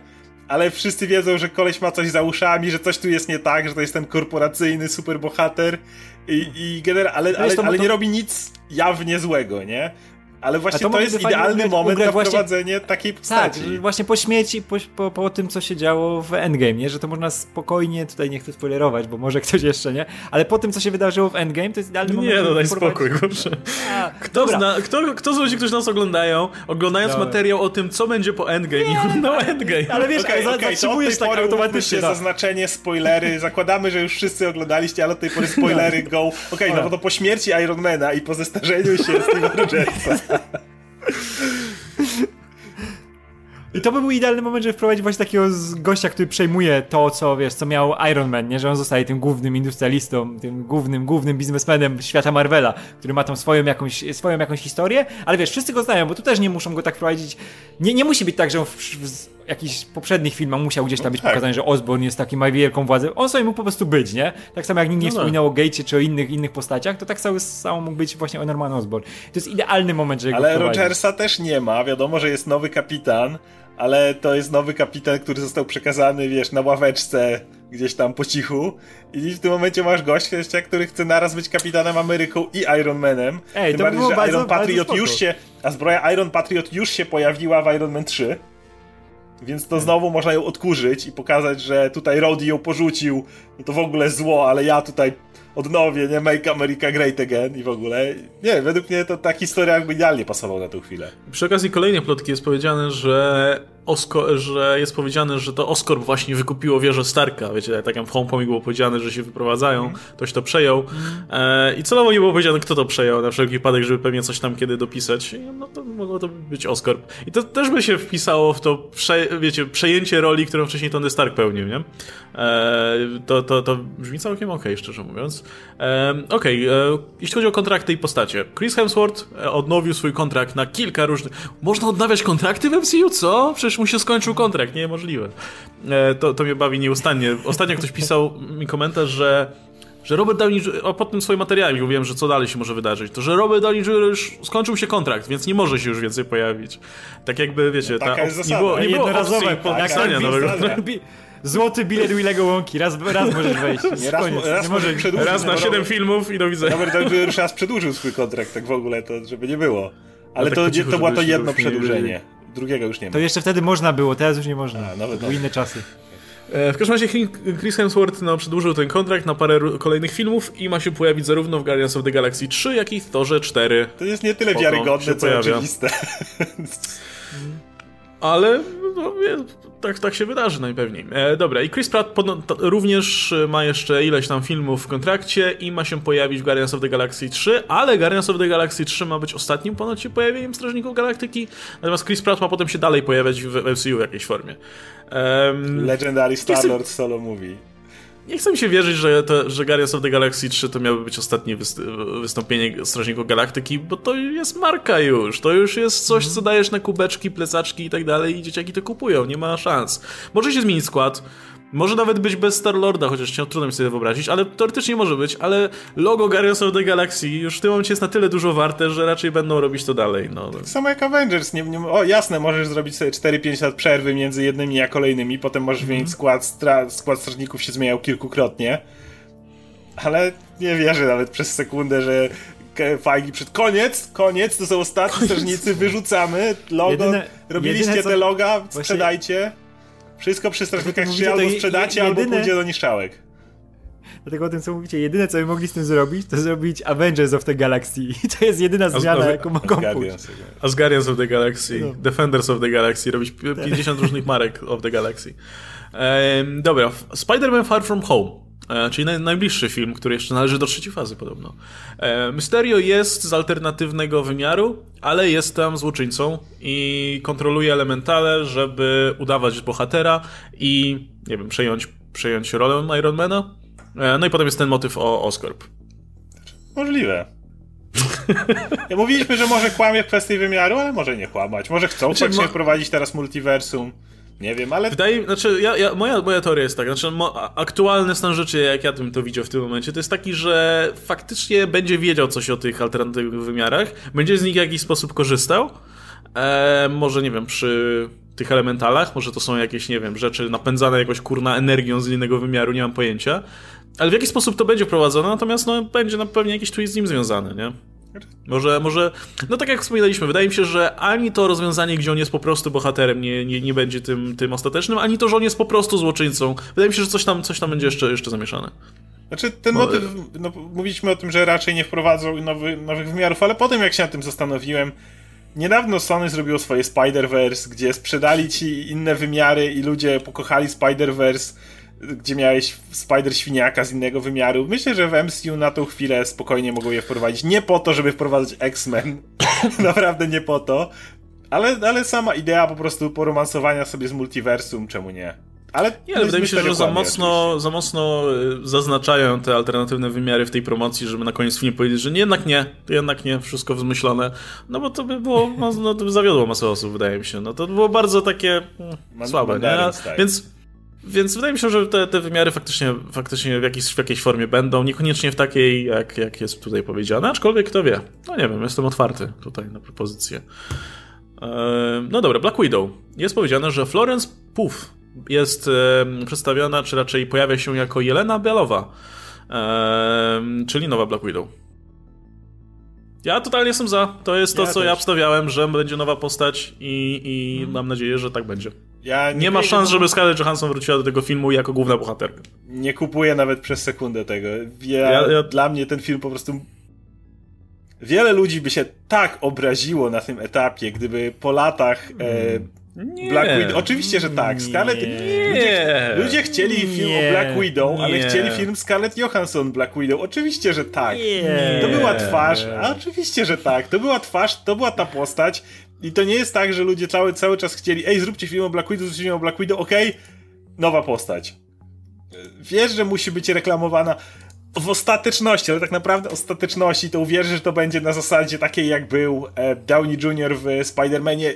ale wszyscy wiedzą, że koleś ma coś za uszami, że coś tu jest nie tak, że to jest ten korporacyjny superbohater. I, i genera- ale,
Wiesz,
ale, ale nie robi nic jawnie złego, nie? Ale właśnie
to
to, jest idealny
ugrać-
moment
ugrać
na
właśnie-
wprowadzenie takiej
Tak,
postaci.
że właśnie po śmieci, po, po, po tym, co się działo w Endgame, nie? Że to można spokojnie, tutaj nie chcę spoilerować, bo może ktoś jeszcze nie, ale po tym, co się wydarzyło w Endgame, to jest idealny moment,
Nie, no daj spokój, proszę. Kto,
dobra.
zna, kto, kto z ludzi, którzy nas oglądają, oglądając
Dobra.
materiał o tym, co będzie po Endgame i oglądał Endgame.
Ale wiesz,
Okej,
ale
od
zatrzymujesz tak automatycznie. no.
zaznaczenie, spoilery. Zakładamy, że już wszyscy oglądaliście, ale od tej pory spoilery go. Okej, no bo to po śmierci Ironmana i po zestarzeniu się Steve'a Rogersa.
I to by był idealny moment, żeby wprowadzić właśnie takiego gościa, który przejmuje to, co wiesz, co miał Iron Man, nie? Że on zostaje tym głównym industrialistą, tym głównym, głównym biznesmenem świata Marvela, który ma tą swoją jakąś, swoją jakąś historię, ale wiesz, wszyscy go znają, bo tu też nie muszą go tak prowadzić. Nie, nie musi być tak, że on w, w jakichś poprzednich filmach musiał gdzieś tam być
tak.
pokazany, że Osborn jest taki, ma wielką władzę. On sobie mógł po prostu być, nie? Tak samo jak nikt nie
No tak.
wspominał o Gatecie czy o innych, innych postaciach, to tak samo, samo mógł być właśnie o Norman Osborn. To jest idealny moment, żeby go
Ale
wprowadzić.
Rogersa też nie ma. Wiadomo, że jest nowy kapitan, ale to jest nowy kapitan, który został przekazany, wiesz, na ławeczce gdzieś tam po cichu. I w tym momencie masz gościa, który chce naraz być kapitanem Ameryką i Iron Manem.
Ej,
Tym
to
bardziej,
było
że
bardzo-
Iron Patriot już się, a zbroja Iron Patriot już się pojawiła w Iron Man 3. Więc to znowu można ją odkurzyć i pokazać, że tutaj Rhodey ją porzucił, no to w ogóle zło, ale ja tutaj odnowię, nie? Make America Great Again i w ogóle. Nie, według mnie to ta historia jakby idealnie pasowała na tę chwilę.
Przy okazji kolejnej plotki jest powiedziane, że, Osko, że jest powiedziane, że to Oscorp właśnie wykupiło wieżę Starka. Wiecie, tak jak w Homecoming było powiedziane, że się wyprowadzają, ktoś to przejął. E, I celowo nie było powiedziane, kto to przejął, na wszelki wypadek, żeby pewnie coś tam kiedy dopisać. No to mogło to być Oscorp. I to też by się wpisało w to, prze, wiecie, przejęcie roli, którą wcześniej Tony Stark pełnił, nie? E, to, to, to brzmi całkiem okej, szczerze mówiąc. E, okej, e, jeśli chodzi o kontrakty i postacie. Chris Hemsworth e, odnowił swój kontrakt na kilka różnych... Można odnawiać kontrakty w MCU? Co? Przecież mu się skończył kontrakt, niemożliwe. E, to, to mnie bawi nieustannie. Ostatnio ktoś pisał mi komentarz, że że Robert Downey o, pod tym swoim materiałem mówiłem, że co dalej się może wydarzyć, to że Robert Downey Jr. już skończył się kontrakt, więc nie może się już więcej pojawić. Tak jakby, wiecie, ta
jest
nie było, nie było opcji
tak,
podpisania
tak,
nowego
tak.
kontraktu.
Bi- Złoty bilet Willego Łąki, raz, raz możesz wejść.
Nie, raz,
Koniec,
raz może przedłużyć.
Raz na
bo
7
Robert-
filmów i do widzenia.
Robert Downey już raz przedłużył swój kontrakt, tak w ogóle, to żeby nie było. Ale
tak
to,
cichu,
to było to jedno przedłużenie. Drugiego już nie ma.
To jeszcze wtedy można było, teraz już nie można.
A, nawet
Były inne czasy.
E, W każdym razie Chris- Hemsworth no, przedłużył ten kontrakt na parę kolejnych filmów i ma się pojawić zarówno w Guardians of the Galaxy 3, jak i w Thorze 4.
To jest nie tyle
Spoko,
wiarygodne, co
pojawia.
oczywiste.
Ale no, tak, tak się wydarzy najpewniej. E, dobra, i Chris Pratt również ma jeszcze ileś tam filmów w kontrakcie i ma się pojawić w Guardians of the Galaxy 3, ale Guardians of the Galaxy 3 ma być ostatnim ponoć się pojawieniem Strażników Galaktyki, natomiast Chris Pratt ma potem się dalej pojawiać w MCU w jakiejś formie.
Um, Legendary Star-Lord solo movie.
Nie chcę mi się wierzyć, że, to, że Guardians of the Galaxy 3 to miałoby być ostatnie wystąpienie Strażników Galaktyki, bo to jest marka już. To już jest coś, co dajesz na kubeczki, plecaczki i tak dalej i dzieciaki to kupują. Nie ma szans. Może się zmienić skład, może nawet być bez Star-Lorda, chociaż trudno mi sobie wyobrazić, ale teoretycznie może być, ale logo Guardians of the Galaxy już w tym momencie jest na tyle dużo warte, że raczej będą robić to dalej. No.
Tak samo jak Avengers. Nie, nie, o jasne, możesz zrobić sobie 4-5 lat przerwy między jednymi a kolejnymi, potem możesz mm. wymienić skład, stra, skład strażników się zmieniał kilkukrotnie, ale nie wierzę nawet przez sekundę, że Fajgi przed koniec, koniec, to są ostatni koniec. strażnicy, wyrzucamy logo, jedyne, robiliście jedyne, co... te loga, sprzedajcie. Właśnie wszystko przy strażnikach się albo sprzedacie, jedyne... albo pójdzie do niszczałek.
Dlatego o tym, co mówicie, jedyne, co by mogli z tym zrobić, to zrobić Avengers of the Galaxy. I to jest jedyna zmiana, jaką mogą pójść.
Asgardians of the Galaxy, no. Defenders of the Galaxy, robić 50 różnych marek of the Galaxy. Ehm, dobra, Spider-Man Far From Home. E, czyli naj, najbliższy film, który jeszcze należy do trzeciej fazy podobno. E, Mysterio jest z alternatywnego wymiaru, ale jest tam złoczyńcą i kontroluje elementale, żeby udawać bohatera i, nie wiem, przejąć, przejąć rolę Ironmana. E, no i potem jest ten motyw o Oscorp.
Możliwe. Ja mówiliśmy, że może kłamie w kwestii wymiaru, ale może nie kłamać. Może chcą znaczy, faktycznie wprowadzić teraz multiversum. Nie wiem, ale.
Wydaje znaczy, ja, ja, moja, moja teoria jest taka, znaczy, mo, aktualny stan rzeczy, jak ja bym to widział w tym momencie, to jest taki, że faktycznie będzie wiedział coś o tych alternatywnych wymiarach, będzie z nich w jakiś sposób korzystał. E, może, nie wiem, przy tych elementalach, może to są jakieś, nie wiem, rzeczy napędzane jakoś kurna energią z innego wymiaru, nie mam pojęcia. Ale w jaki sposób to będzie prowadzone, natomiast no, będzie na pewnie jakiś twist z nim związany, nie? Może, może, no tak jak wspominaliśmy, wydaje mi się, że ani to rozwiązanie, gdzie on jest po prostu bohaterem, nie, nie, nie będzie tym, tym ostatecznym, ani to, że on jest po prostu złoczyńcą. Wydaje mi się, że coś tam, coś tam będzie jeszcze, jeszcze zamieszane.
Znaczy, ten motyw, no, mówiliśmy o tym, że raczej nie wprowadzą nowy, nowych wymiarów, ale potem jak się na tym zastanowiłem, niedawno Sony zrobiło swoje Spider-Verse, gdzie sprzedali ci inne wymiary i ludzie pokochali Spider-Verse gdzie miałeś Spider-Świniaka z innego wymiaru. Myślę, że w MCU na tą chwilę spokojnie mogą je wprowadzić. Nie po to, żeby wprowadzać X-Men. Naprawdę nie po to. Ale, ale sama idea po prostu poromansowania sobie z multiversum, czemu nie?
Ale nie, ale wydaje mi się, że za mocno, za mocno y, zaznaczają te alternatywne wymiary w tej promocji, żeby na koniec filmu powiedzieć, że nie, jednak nie, to jednak nie, wszystko wzmyślone. No bo to by było, no, no to by zawiodło masę osób, wydaje mi się. No to było bardzo takie mm, słabe, nie? Więc więc wydaje mi się, że te, te wymiary faktycznie, faktycznie w, jakiejś, w jakiejś formie będą, niekoniecznie w takiej, jak, jak jest tutaj powiedziane, aczkolwiek kto wie. No nie wiem, jestem otwarty tutaj na propozycję. No dobra, Black Widow. Jest powiedziane, że Florence Pugh jest przedstawiona, czy raczej pojawia się jako Jelena Bialowa, czyli nowa Black Widow. Ja totalnie jestem za. To jest to, ja co też. ja obstawiałem, że będzie nowa postać i, i hmm. mam nadzieję, że tak będzie. Ja nie, nie ma szans, żeby Scarlett Johansson wróciła do tego filmu jako główna bohaterka.
Nie kupuję nawet przez sekundę tego. Ja, ja, ja... Dla mnie ten film po prostu... Wiele ludzi by się tak obraziło na tym etapie, gdyby po latach... E, nie. Black Widow. Oczywiście, że tak. Scarlett. Nie. Ludzie, ludzie chcieli film nie. o Black Widow, ale chcieli film Scarlett Johansson Black Widow. Oczywiście, że tak. Nie. To była twarz. A oczywiście, że tak. To była twarz, to była ta postać. I to nie jest tak, że ludzie cały, cały czas chcieli, ej, zróbcie film o Black Widow, zróbcie film o Black Widow, okej, okay, nowa postać. Wiesz, że musi być reklamowana w ostateczności, ale tak naprawdę ostateczności to uwierzysz, że to będzie na zasadzie takiej jak był e, Downey Jr. w Spider-Manie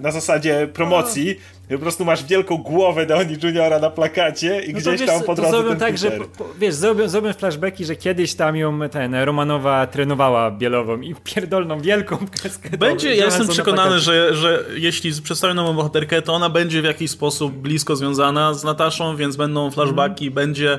na zasadzie promocji, po prostu masz wielką głowę Downey Juniora na plakacie i no gdzieś wiesz, tam po drodze zrobią tak,
że wiesz, zrobią, zrobią flashbacki, że kiedyś tam ją ten Romanowa trenowała Bielową i pierdolną wielką kreskę.
Będzie, ja jestem przekonany, że, że jeśli przedstawią nową bohaterkę, to ona będzie w jakiś sposób blisko związana z Nataszą, więc będą flashbacki, mm. będzie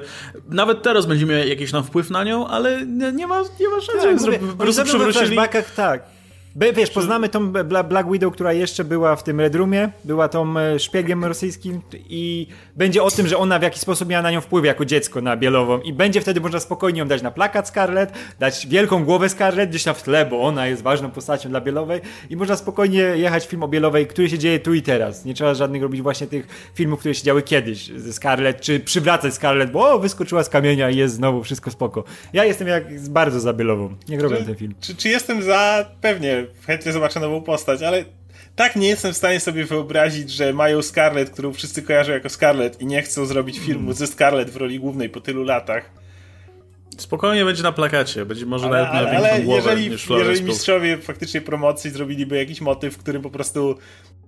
nawet teraz będzie miał jakiś tam wpływ na nią, ale nie, nie ma, nie ma szans,
tak, żeby po prostu przywrócili... flashbackach tak wiesz, poznamy tą Black Widow, która jeszcze była w tym Red Roomie, była tą e, szpiegiem rosyjskim i będzie o tym, że ona w jakiś sposób miała na nią wpływ jako dziecko na Bielową i będzie wtedy można spokojnie ją dać na plakat Scarlett, dać wielką głowę Scarlett gdzieś tam w tle, bo ona jest ważną postacią dla Bielowej i można spokojnie jechać film o Bielowej, który się dzieje tu i teraz. Nie trzeba żadnych robić właśnie tych filmów, które się działy kiedyś ze Scarlett, czy przywracać Scarlett, bo o, wyskoczyła z kamienia i jest znowu wszystko spoko. Ja jestem jak bardzo za Bielową. Niech robię ten film.
Czy, czy jestem za? Pewnie. Chętnie zobaczę nową postać, ale tak nie jestem w stanie sobie wyobrazić, że mają Scarlett, którą wszyscy kojarzą jako Scarlett i nie chcą zrobić filmu hmm. ze Scarlett w roli głównej po tylu latach.
Spokojnie będzie na plakacie, będzie może
ale,
nawet
miał ale głowę jeżeli, niż jeżeli mistrzowie faktycznie promocji zrobiliby jakiś motyw, w którym po prostu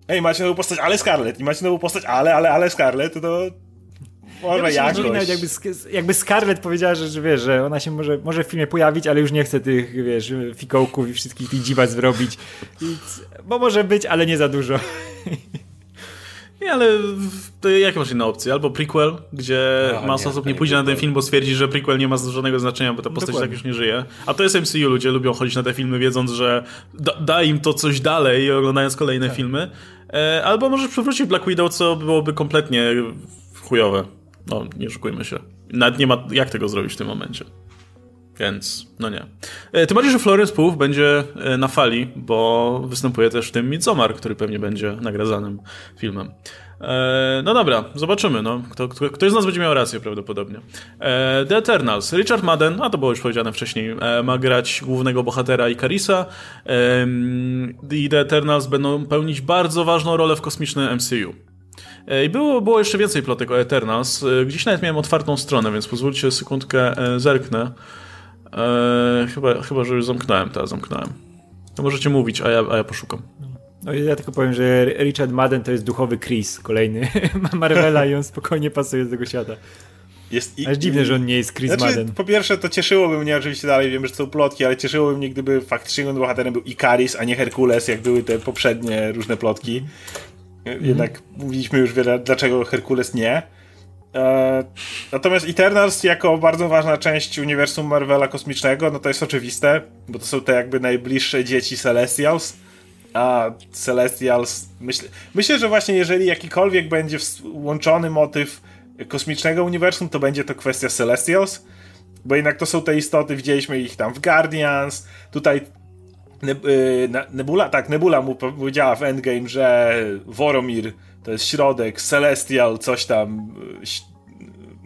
Ej, macie nową postać, ale Scarlett i macie nową postać, ale, ale, ale Scarlett, to może ja jakoś. Nawet
jakby, jakby Scarlett powiedziała, że, że wiesz, że ona się może, może w filmie pojawić, ale już nie chce tych, wiesz, fikołków i wszystkich tych dziwac zrobić. I, bo może być, ale nie za dużo.
Nie, ale to jakie masz inne opcje? Albo prequel, gdzie no, masa osób nie pójdzie na ten film, bo stwierdzi, że prequel nie ma żadnego znaczenia, bo ta postać Dokładnie. tak już nie żyje. A to jest MCU, ludzie lubią chodzić na te filmy, wiedząc, że da, da im to coś dalej, oglądając kolejne tak. filmy. E, albo możesz przywrócić Black Widow, co byłoby kompletnie chujowe. No, nie szukujmy się. Nawet nie ma jak tego zrobić w tym momencie. Więc, no nie. E, tym bardziej, że Florence Pugh będzie e, na fali, bo występuje też w tym Midsommar, który pewnie będzie nagradzanym filmem. E, no dobra, zobaczymy. No. Kto, kto, ktoś z nas będzie miał rację prawdopodobnie. The Eternals. Richard Madden, a to było już powiedziane wcześniej, ma grać głównego bohatera Icarisa i The Eternals będą pełnić bardzo ważną rolę w kosmicznym MCU. I było, było jeszcze więcej plotek o Eternals. Gdzieś nawet miałem otwartą stronę, więc pozwólcie sekundkę, zerknę. Eee, chyba, chyba, że już zamknąłem, teraz zamknąłem. To możecie mówić, a ja, a ja poszukam.
No ja tylko powiem, że Richard Madden to jest duchowy Chris, kolejny Marvela i on spokojnie pasuje do tego świata. Jest i, Aż dziwne, że on nie jest Chris znaczy, Madden.
Po pierwsze, to cieszyłoby mnie oczywiście dalej, wiem, że są plotki, ale cieszyłoby mnie, gdyby faktycznie bohaterem był Ikaris, a nie Herkules, jak były te poprzednie różne plotki. Jednak mm mówiliśmy już wiele, dlaczego Herkules nie. E, natomiast Eternals jako bardzo ważna część uniwersum Marvela kosmicznego, no to jest oczywiste, bo to są te jakby najbliższe dzieci Celestials. A Celestials, myślę, myślę, że właśnie jeżeli jakikolwiek będzie łączony motyw kosmicznego uniwersum, to będzie to kwestia Celestials, bo jednak to są te istoty, widzieliśmy ich tam w Guardians, tutaj Nebula, tak, Nebula mu powiedziała w Endgame, że Voromir to jest środek, Celestial, coś tam,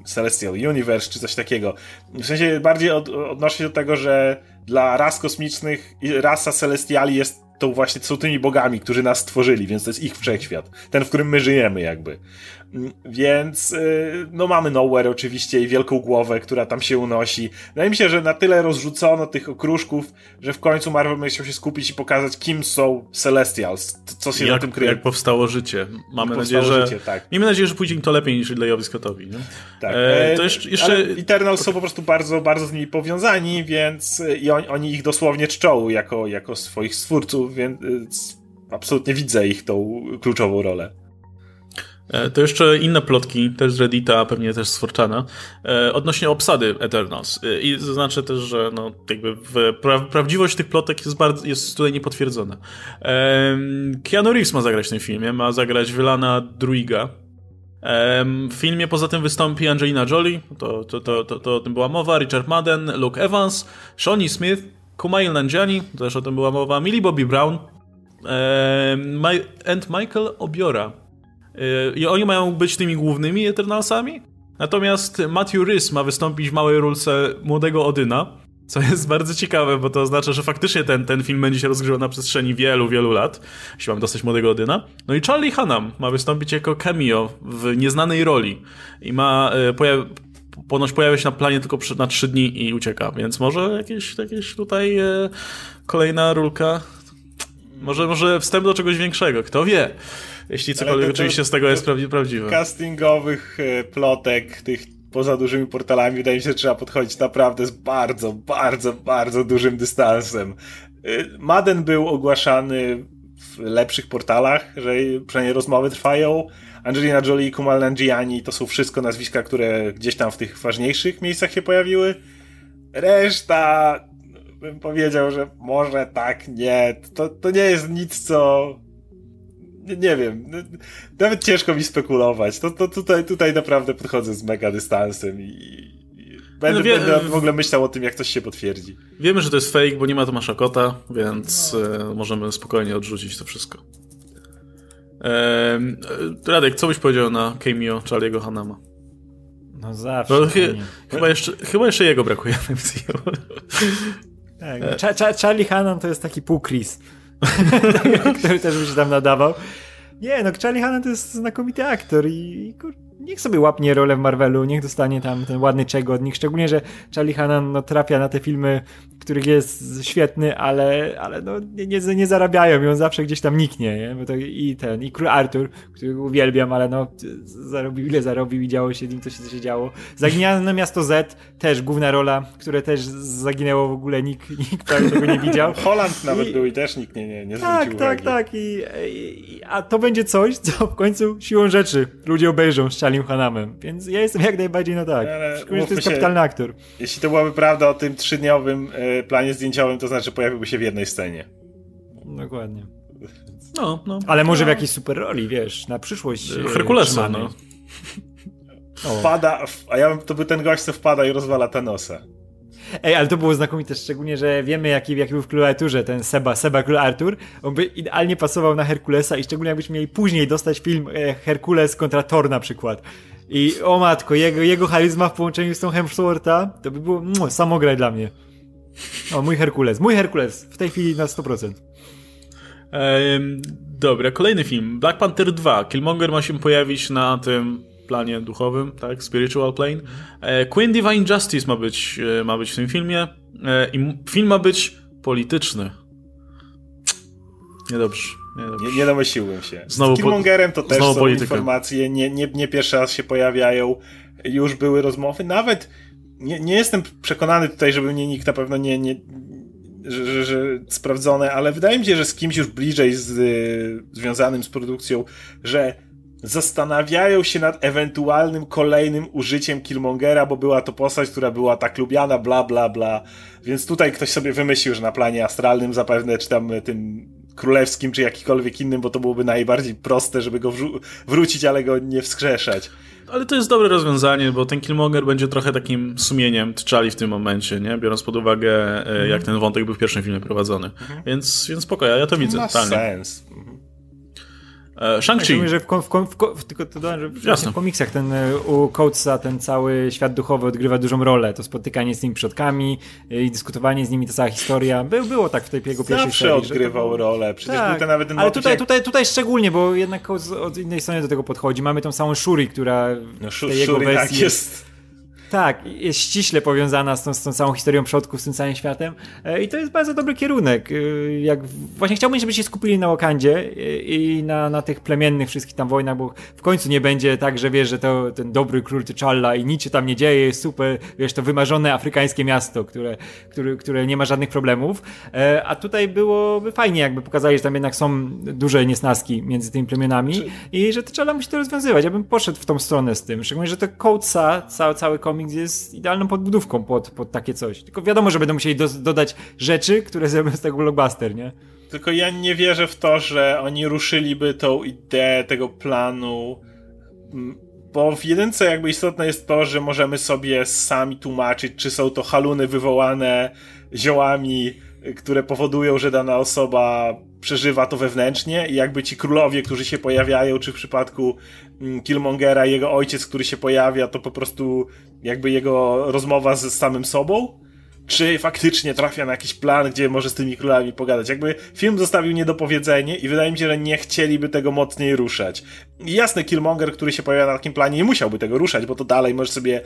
Celestial Universe, czy coś takiego. W sensie bardziej od, odnoszę się do tego, że dla ras kosmicznych rasa Celestiali jest to właśnie są tymi bogami, którzy nas stworzyli, więc to jest ich wszechświat. Ten, w którym my żyjemy jakby. Więc y, no mamy Nowhere oczywiście i wielką głowę, która tam się unosi. Wydaje mi się, że na tyle rozrzucono tych okruszków, że w końcu Marvel chciał się skupić i pokazać, kim są Celestials, co się
jak,
na tym kryje.
Jak powstało życie. Mamy jak nadzieję, że życie, tak. Miejmy nadzieję, że pójdzie im to lepiej niż Lejowi Scottowi. Nie?
Tak. E, to jeszcze, jeszcze... Eternals są po prostu bardzo, bardzo z nimi powiązani, więc i on, oni ich dosłownie czczą jako, jako swoich stwórców, więc absolutnie widzę ich tą kluczową rolę.
E, to jeszcze inne plotki, też z Reddita, pewnie też z Forchana, e, odnośnie obsady Eternals. E, I zaznaczę też, że no, jakby pra prawdziwość tych plotek jest, bardzo, jest tutaj niepotwierdzona. Keanu Reeves ma zagrać w tym filmie, ma zagrać Wylana Druiga. W filmie poza tym wystąpi Angelina Jolie, to, to, to, to, to o tym była mowa, Richard Madden, Luke Evans, Shawnee Smith, Kumail Nanjiani, też o tym była mowa, Millie Bobby Brown and Michael Obiora i oni mają być tymi głównymi Eternalsami. Natomiast Matthew Rhys ma wystąpić w małej rulce młodego Odyna, co jest bardzo ciekawe, bo to oznacza, że faktycznie ten, ten film będzie się rozgrywał na przestrzeni wielu, wielu lat, jeśli mam dostać młodego Odyna. No i Charlie Hunnam ma wystąpić jako cameo w nieznanej roli i ma e, ponoć pojawia się na planie tylko na trzy dni i ucieka, więc może jakieś, jakieś tutaj e, kolejna rulka, może, może wstęp do czegoś większego, kto wie jeśli cokolwiek oczywiście z tego jest prawdziwe.
Castingowych e, plotek, tych poza dużymi portalami, wydaje mi się, że trzeba podchodzić naprawdę z bardzo, bardzo, bardzo dużym dystansem. E, Madden był ogłaszany w lepszych portalach, że przynajmniej rozmowy trwają. Angelina Jolie i Kumal Nanjiani to są wszystko nazwiska, które gdzieś tam w tych ważniejszych miejscach się pojawiły. Reszta bym powiedział, że może tak, nie. To, to nie jest nic, co nie, nie wiem, nawet ciężko mi spekulować. To, to tutaj, tutaj naprawdę podchodzę z mega dystansem i, będę, no wie, będę w ogóle myślał o tym, jak coś się potwierdzi.
Wiemy, że to jest fake, bo nie ma Tomasza Kota, więc no. możemy spokojnie odrzucić to wszystko. Ehm, Radek, co byś powiedział na cameo Charlie'ego Hanama?
No zawsze. No,
chyba, jeszcze, chyba jeszcze jego brakuje w MCU.
Tak, no, Charlie Hannan to jest taki pół Chris. który też by się tam nadawał. Nie, no Charlie Hanna to jest znakomity aktor i, i kur niech sobie łapnie rolę w Marvelu, niech dostanie tam ten ładny czego od nich, szczególnie, że Charlie Hannan no, trafia na te filmy, których jest świetny, ale, ale no, nie, nie, zarabiają i on zawsze gdzieś tam niknie, nie? Bo to i ten, i Król Artur, którego uwielbiam, ale no, zarobił ile zarobił i działo się nim, co się, co się działo. Zaginiane Miasto Z, też główna rola, które też zaginęło w ogóle, nikt, nikt prawie tego nie widział.
Holland nawet I, był i też nikt nie, nie, nie
tak,
zwrócił
Tak, tak, tak. I, i, a to będzie coś, co w końcu siłą rzeczy ludzie obejrzą z Charlie Hanamem, więc ja jestem jak najbardziej na tak. Ale to jest się, kapitalny aktor.
Jeśli to byłaby prawda o tym trzydniowym e, planie zdjęciowym, to znaczy pojawiłby się w jednej scenie.
Dokładnie.
No, no.
Ale może w jakiejś super roli, wiesz, na przyszłość.
E, Herkulesa, no.
Wpada, a ja bym, to był ten gość, co wpada i rozwala Thanosa.
Ej, ale to było znakomite, szczególnie, że wiemy jaki, jaki był w Królu Arturze ten Seba, Seba Król Artur. On by idealnie pasował na Herkulesa i szczególnie jakbyśmy mieli później dostać film e, Herkules kontra Thor na przykład. I o matko, jego, jego charyzma w połączeniu z tą Hemswortha, to by było mm, samograj dla mnie. O, mój Herkules, mój Herkules, w tej chwili na 100%.
Ehm, dobra, kolejny film. Black Panther 2. Killmonger ma się pojawić na tym planie duchowym, tak, spiritual plane. E, Queen Divine Justice ma być, e, ma być w tym filmie e, i film ma być polityczny. Niedobrze.
Nie, nie domyśliłem się. Znowu Z Killmongerem to też są polityka. informacje, nie, nie, nie pierwszy raz się pojawiają, już były rozmowy, nawet nie, nie jestem przekonany tutaj, żeby mnie nikt na pewno nie, nie że, że, że sprawdzone, ale wydaje mi się, że z kimś już bliżej z, związanym z produkcją, że zastanawiają się nad ewentualnym kolejnym użyciem Killmongera, bo była to postać, która była tak lubiana, bla, bla, bla. Więc tutaj ktoś sobie wymyślił, że na planie astralnym zapewne, czy tam tym królewskim, czy jakikolwiek innym, bo to byłoby najbardziej proste, żeby go wrócić, ale go nie wskrzeszać.
Ale to jest dobre rozwiązanie, bo ten Killmonger będzie trochę takim sumieniem T'Challi w tym momencie, nie? Biorąc pod uwagę, mm. jak ten wątek był w pierwszym filmie prowadzony. Mm. Więc, więc spokojnie, ja to widzę.
Ma totalnie. sens. Mhm.
E, Shang-Chi.
Ja że w, w, w, tylko to dodam, że w komiksach ten e, u Coatesa ten cały świat duchowy odgrywa dużą rolę. To spotykanie z tymi przodkami e, i dyskutowanie z nimi, ta cała historia. By, było tak w tej jego pierwszej
Zawsze
serii.
odgrywał to... rolę. Przecież tak, był ten nawet ten
Ale tutaj, jak... tutaj, tutaj szczególnie, bo jednak Coates od innej strony do tego podchodzi. Mamy tą samą Shuri, która
no, w tej jego wersji tak jest
tak, jest ściśle powiązana z tą, z tą całą historią przodków, z tym całym światem e, i to jest bardzo dobry kierunek. E, jak właśnie chciałbym, żeby się skupili na Wakandzie e, i na, na tych plemiennych wszystkich tam wojnach, bo w końcu nie będzie tak, że wiesz, że to ten dobry król T'Challa i nic się tam nie dzieje, jest super, wiesz, to wymarzone afrykańskie miasto, które, które, które nie ma żadnych problemów. A tutaj byłoby fajnie, jakby pokazali, że tam jednak są duże niesnaski między tymi plemionami i że T'Challa musi to rozwiązywać. Ja bym poszedł w tą stronę z tym, szczególnie, że to Coatesa, cały, cały komik komiks jest idealną podbudówką pod, pod takie coś. Tylko wiadomo, że będą musieli do, dodać rzeczy, które zrobią z tego blockbuster, nie?
Tylko ja nie wierzę w to, że oni ruszyliby tą ideę tego planu bo w jedynce jakby istotne jest to, że możemy sobie sami tłumaczyć, czy są to haluny wywołane ziołami, które powodują, że dana osoba przeżywa to wewnętrznie i jakby ci królowie, którzy się pojawiają, czy w przypadku mm, Killmongera jego ojciec, który się pojawia, to po prostu jakby jego rozmowa z samym sobą, czy faktycznie trafia na jakiś plan, gdzie może z tymi królami pogadać. Jakby film zostawił niedopowiedzenie i wydaje mi się, że nie chcieliby tego mocniej ruszać. I jasne, Killmonger, który się pojawia na takim planie, nie musiałby tego ruszać, bo to dalej może sobie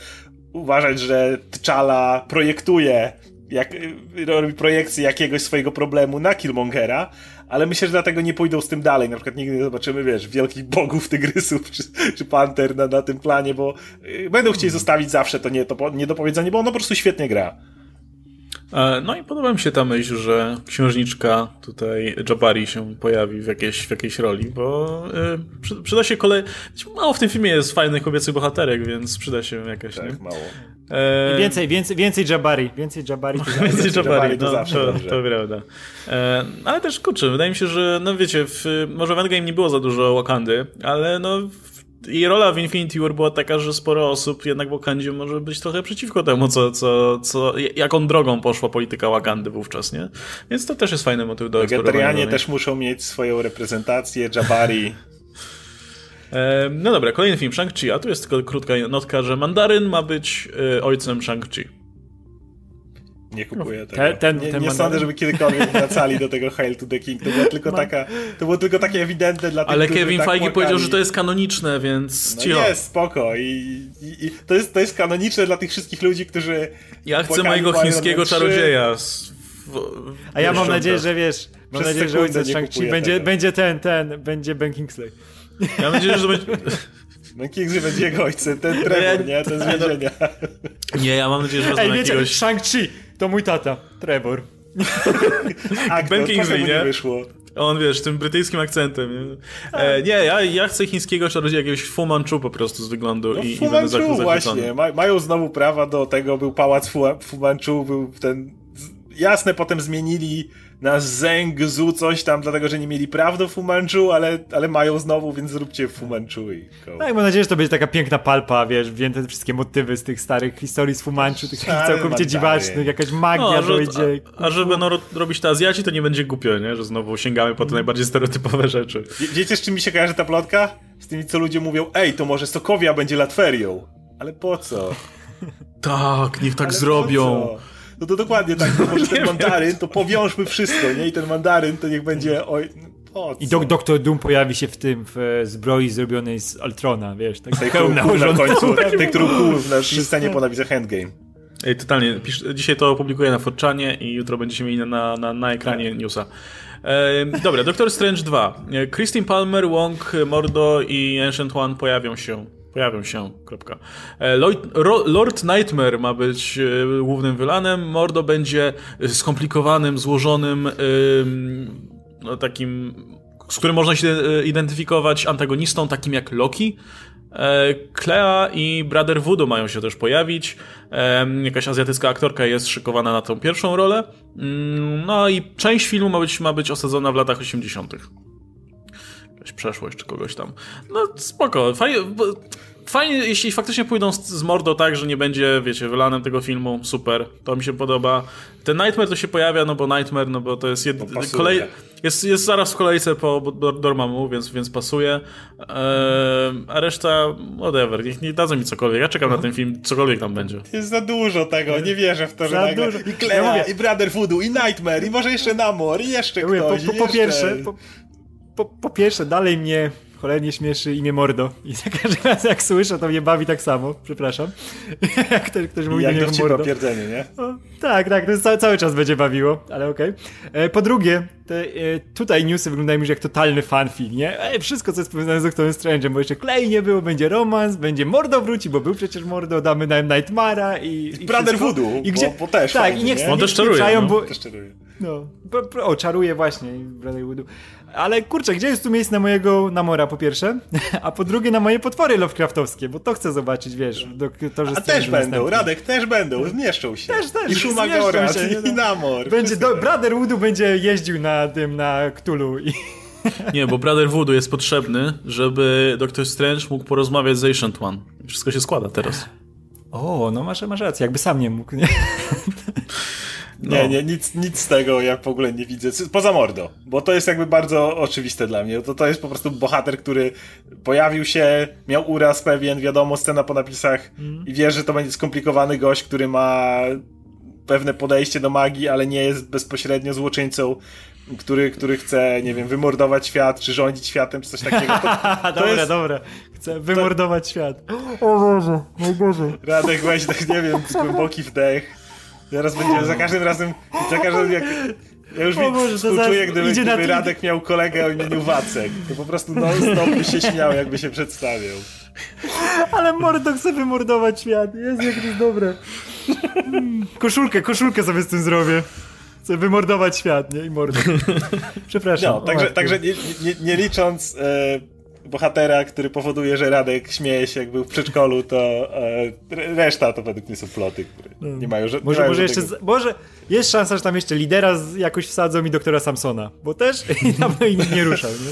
uważać, że T'Challa projektuje jak, robi projekcję jakiegoś swojego problemu na Killmongera, ale myślę, że dlatego nie pójdą z tym dalej. Na przykład nigdy nie zobaczymy, wiesz, wielkich bogów tygrysów czy, czy panter na, na tym planie, bo y, będą chcieli zostawić zawsze to, nie, to niedopowiedzenie, bo ono po prostu świetnie gra.
E, no i podoba mi się ta myśl, że księżniczka tutaj Jabari się pojawi w jakiejś, w jakiejś roli, bo y, przyda się kolej... Mało w tym filmie jest fajnych kobiecych bohaterek, więc przyda się jakaś...
Tak,
nie?
mało.
E... Więcej, więcej, więcej Jabari. Więcej Jabari to zawsze,
więcej Jabari,
to,
no,
zawsze
to,
dobrze.
to prawda. E, ale też, kurczę, wydaje mi się, że, no wiecie, w, może w Endgame nie było za dużo Wakandy, ale no... Jej rola w Infinity War była taka, że sporo osób jednak w Wakandzie może być trochę przeciwko temu, co, co, co, jaką drogą poszła polityka Wakandy wówczas, nie? Więc to też jest fajny motyw do eksplorowania.
Wegetarianie też muszą mieć swoją reprezentację, Jabari.
No dobra, kolejny film, Shang-Chi, a tu jest tylko krótka notka, że Mandaryn ma być e, ojcem Shang-Chi.
Nie kupuję tego.
Ten, ten,
nie
ten
nie sądzę, żeby kiedykolwiek wracali do tego Hail to the King. To było tylko, taka, to było tylko takie ewidentne dla tych,
Ale Kevin
tak
Feige
płakali.
powiedział, że to jest kanoniczne, więc
No
cicho.
jest, spoko. I, i, i to, jest, to jest kanoniczne dla tych wszystkich ludzi, którzy
Ja chcę mojego chińskiego
Man 3.
czarodzieja. z- w-
A ja mam
w-
nadzieję, że wiesz, mam
Przez
nadzieję, że ojciec Shang-Chi będzie,
tego.
będzie ten, ten, będzie Ben Kingsley.
Ja mam nadzieję, że to będzie...
No Kingsley będzie jego ojcem, ten Trevor, nie? Ten z więzienia.
Nie, ja mam nadzieję, że wezmą
Ej, wiecie,
jakiegoś...
Shang-Chi to mój tata, Trevor.
Aktor,
Ben Kingsley, nie?
wyszło.
On, wiesz, tym brytyjskim akcentem. Nie, e, nie ja, ja chcę chińskiego czarodzieja, jakiegoś Fu Manchu po prostu z wyglądu
No
i, i
Fu
będę zach-
Manchu właśnie. Ma, mają znowu prawa do tego, był pałac Fu, Fu Manchu, był ten... Jasne, potem zmienili na Zhengzhou coś tam, dlatego, że nie mieli praw do Fu Manchu, ale, ale mają znowu, więc zróbcie Fu Manchu i go.
No i mam nadzieję, że to będzie taka piękna palpa, wiesz, wzięte te wszystkie motywy z tych starych historii z Fumanchu, tych
Stary
całkowicie
mandary.
dziwacznych, jakaś magia
No, a, że,
dojdzie.
a, a że będą ro- robić to Azjaci, to nie będzie głupio, nie? Że znowu sięgamy po te najbardziej stereotypowe rzeczy.
Wie, wiecie, z czym mi się kojarzy ta plotka? Z tymi, co ludzie mówią, ej, to może Sokowia będzie Latwerią. Ale po co?
Tak, niech tak
Ale
zrobią.
No to dokładnie tak, to może ten mandaryn, to powiążmy wszystko, nie? I ten mandaryn to niech będzie, oj, no?
I dok Doktor Doom pojawi się w tym, w e, zbroi zrobionej z Ultrona, wiesz, tak
Tej,
hełm
na końcu, tej, którą kuł na scenie po napisach Endgame.
Ej, totalnie. Pisz, dzisiaj to opublikuję na Forczanie i jutro będziecie mieli na, na, na ekranie newsa. E, dobra, Doctor Strange 2. E, Christine Palmer, Wong, Mordo i Ancient One pojawią się. Pojawią się, kropka. E, Lloyd, Ro, Lord Nightmare ma być e, głównym wylanem. Mordo będzie skomplikowanym, złożonym, ym, no, takim, z którym można się e, identyfikować antagonistą, takim jak Loki. Clea i Brother Voodoo mają się też pojawić. Jakaś azjatycka aktorka jest szykowana na tą pierwszą rolę. Mm, No i część filmu ma być, ma być osadzona w latach 80. Jakaś przeszłość czy kogoś tam. No spoko, fajnie. bo- Fajnie, jeśli faktycznie pójdą z, z Mordo tak, że nie będzie, wiecie, wylanem tego filmu, super, to mi się podoba. Ten Nightmare to się pojawia, no bo Nightmare, no bo to jest jed...
pasuje.
kolej... jest, jest zaraz w kolejce po Dor- Dormammu, więc, więc pasuje. Ehm, a reszta, whatever, niech nie dadzą mi cokolwiek, ja czekam na ten film, cokolwiek tam będzie.
Jest za dużo tego, nie wierzę w to, że
Za
nagle
dużo.
i
Ja
Clea,
mówię-
i Brother Voodoo, i Nightmare, i może jeszcze Namor, i jeszcze
Mówię,
ktoś,
po, po,
i
po
jeszcze...
pierwsze, po, po, po pierwsze, dalej mnie cholernie śmieszy imię Mordo. I za każdym razem jak słyszę, to mnie bawi tak samo, przepraszam. jak ktoś, ktoś mówi do
Jak o
Mordo.
pierdzeniu, nie?
O, tak, tak, to jest cały, cały czas będzie bawiło, ale okej. E, Po drugie, te, e, tutaj newsy wyglądają już jak totalny fanfic, nie? E, wszystko, co jest powiązane z Doctorem Strange'em, bo jeszcze Clay nie było, będzie romans, będzie Mordo wróci, bo był przecież Mordo, damy na Nightmara i, i
Brother
wszystko.
Voodoo,
I gdzie,
bo- bo też
Tak,
fajnie,
i niech,
nie?
niech
On też czaruje,
spieprzają,
no.
bo,
Też czaruję.
no, bo, bo, o, czaruje właśnie Brother Voodoo. Ale kurczę, gdzie jest tu miejsce na mojego Namora po pierwsze, a po drugie na moje potwory Lovecraftowskie, bo to chcę zobaczyć, wiesz, doktorze
A też będą,
następnym.
Radek, też będą, zmieszczą się.
Też, też,
I
zmieszczą się,
i
no.
Namor.
Będzie, do. Brother Woodu będzie jeździł na tym, na Cthulhu i...
Nie, bo Brother Voodoo jest potrzebny, żeby Doctor Strange mógł porozmawiać z Ancient One. Wszystko się składa teraz.
O, no masz, masz rację, jakby sam nie mógł, nie?
Nie, nie, nic, nic z tego ja w ogóle nie widzę. Poza Mordo, bo to jest jakby bardzo oczywiste dla mnie. To, to jest po prostu bohater, który pojawił się, miał uraz pewien, wiadomo, scena po napisach i wiesz, że to będzie skomplikowany gość, który ma pewne podejście do magii, ale nie jest bezpośrednio złoczyńcą, który, który chce, nie wiem, wymordować świat, czy rządzić światem, czy coś takiego. To,
A, dobra,
jest-
dobra. Chcę wymordować świat. O Boże, Boże.
Radek weź tak, nie wiem, głęboki wdech. Teraz będzie za każdym razem, za każdym jak... Ja już
O Boże,
współczuję,
zaraz
gdyby, gdyby Radek miał kolegę o imieniu Wacek. To po prostu non-stop by się śmiał, jakby się przedstawiał.
Ale Mordo chce wymordować świat. Jezu, jak to jest dobre. Koszulkę, koszulkę sobie z tym zrobię. Chcę wymordować świat, nie? I mordę. Przepraszam.
No, także, także nie, nie, nie licząc e, bohatera, który powoduje, że Radek śmieje się, jak był w przedszkolu, to e, reszta to według mnie są ploty, które no. nie mają żadnego...
Może, może jeszcze, z, może jest szansa, że tam jeszcze lidera z, jakoś wsadzą i doktora Samsona, bo też i dawno nikt nie ruszał, nie?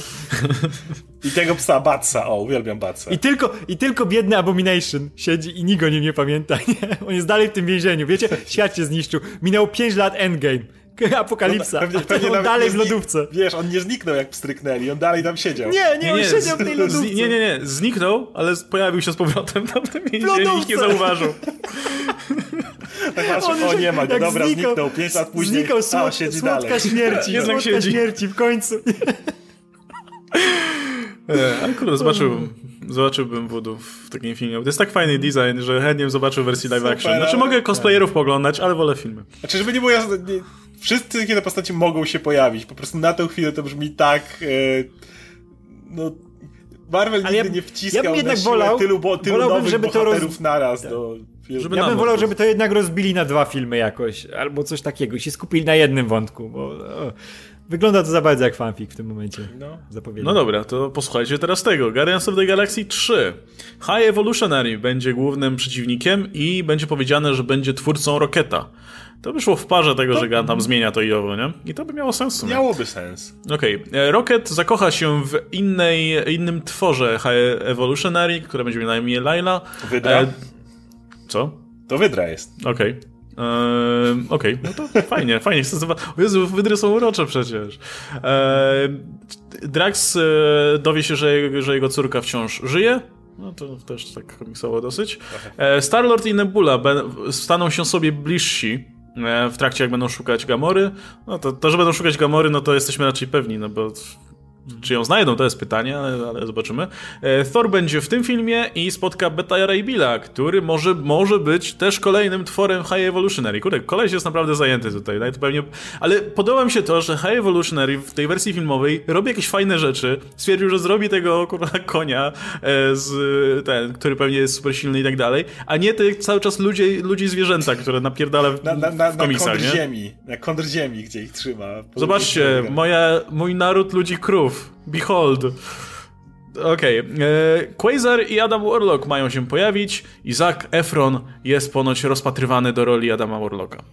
I tego psa Batsa, o, uwielbiam Batsa.
I tylko, I tylko biedny Abomination siedzi i nikt o nim nie pamięta, nie? On jest dalej w tym więzieniu, wiecie? Świat się zniszczył. Minęło 5 lat Endgame. Apokalipsa. No, pewnie, pewnie on dalej w lodówce.
Wiesz, on nie zniknął jak pstryknęli, on dalej tam siedział.
Nie, nie, nie on nie, siedział w tej lodówce.
Nie, nie, nie, zniknął, ale pojawił się z powrotem tam w tym więzieniu nikt nie zauważył.
tak patrzę, o nie ma go, dobra, zniknął, zniknął, 5 lat później,
znikał słod, a, siedzi słodka dalej. śmierci, Jednak słodka siedzi. śmierci w końcu.
E, ale kurde, zobaczyłbym. Zobaczyłbym Voodoo w takim filmie. To jest tak fajny design, że chętnie bym zobaczył wersję live action. Znaczy mogę cosplayerów poglądać, ale wolę filmy.
Znaczy, żeby nie było jasne, nie, wszyscy takie postaci mogą się pojawić. Po prostu na tę chwilę to brzmi tak... E, no... Marvel nigdy ja, nie wciskał ja bym jednak wolał, tylu, bo, tylu nowych żeby to roz... naraz do...
Żeby ja bym wolał, żeby to jednak rozbili na dwa filmy jakoś, albo coś takiego, i się skupili na jednym wątku, bo o, wygląda to za bardzo jak fanfic w tym momencie. No.
No dobra, to posłuchajcie teraz tego. Guardians of the Galaxy 3. High Evolutionary będzie głównym przeciwnikiem i będzie powiedziane, że będzie twórcą Roketa. To wyszło w parze tego, to... że Gun tam zmienia to i owo, nie? I to by miało sens.
Miałoby sens.
Okej. Okay. E, Rocket zakocha się w innej, innym tworze High Evolutionary, które będzie miała na imię Laila.
Wydra? E...
Co?
To Wydra jest.
Okej. Okay. Eee, Okej, okay, no to fajnie, fajnie. Chcę zobaczyć. O Jezu, wydry są urocze przecież. Eee, Drax e, dowie się, że, że jego córka wciąż żyje. No to też tak komiksowo dosyć. E, Star-Lord i Nebula staną się sobie bliżsi E, w trakcie jak będą szukać Gamory, no to, to, że będą szukać Gamory, no to jesteśmy raczej pewni, no bo czy ją znajdą, to jest pytanie, ale, ale, zobaczymy. E, Thor będzie w tym filmie i spotka Beta Ray Billa, który może, może być też kolejnym tworem High Evolutionary. Kurde, koleś jest naprawdę zajęty tutaj, to pewnie... ale podoba mi się to, że High Evolutionary w tej wersji filmowej robi jakieś fajne rzeczy. Stwierdził, że zrobi tego kurwa konia, e, z, ten, który pewnie jest super silny i tak dalej, a nie tych cały czas ludzi, ludzi zwierzęta, które napierdala w,
na, na, na,
w
na ziemi, na kondr ziemi, gdzie ich trzyma.
Zobaczcie, moja, mój naród ludzi krów. Behold. Okej. Okay. E, Quasar i Adam Warlock mają się pojawić i Zac Efron jest ponoć rozpatrywany do roli Adama Warlocka.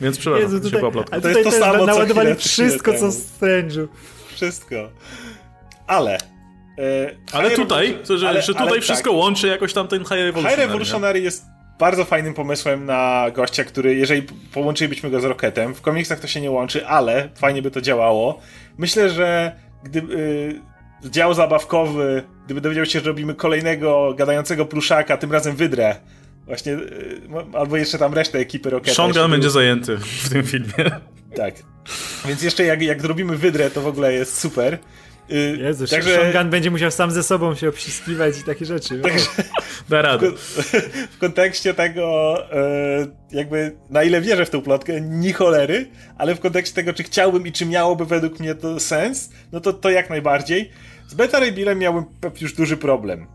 Więc przepraszam, Jezu, tutaj, się
ale to jest to samo, naładowali wszystko, co Strange'u.
Wszystko. Ale...
E, ale tutaj, że, ale, że tutaj wszystko tak. łączy jakoś tam ten High Revolutionary.
High Revolutionary jest bardzo fajnym pomysłem na gościa, który, jeżeli połączylibyśmy go z Rocketem, w komiksach to się nie łączy, ale fajnie by to działało. Myślę, że gdyby y, dział zabawkowy, gdyby dowiedział się, że robimy kolejnego gadającego pluszaka, tym razem wydrę, właśnie, y, albo jeszcze tam resztę ekipy Rocketa.
Sean Gunn będzie zajęty w tym filmie.
Tak. Więc jeszcze jak, jak zrobimy wydrę, to w ogóle jest super.
Yy, Jezu, także... Będzie musiał sam ze sobą się obściskiwać i takie rzeczy. Także,
da radę.
W, kontekście tego, yy, jakby na ile wierzę w tą plotkę, ni cholery, ale w kontekście tego, czy chciałbym i czy miałoby według mnie to sens, no to, to jak najbardziej. Z Beta Ray Billem miałbym już duży problem.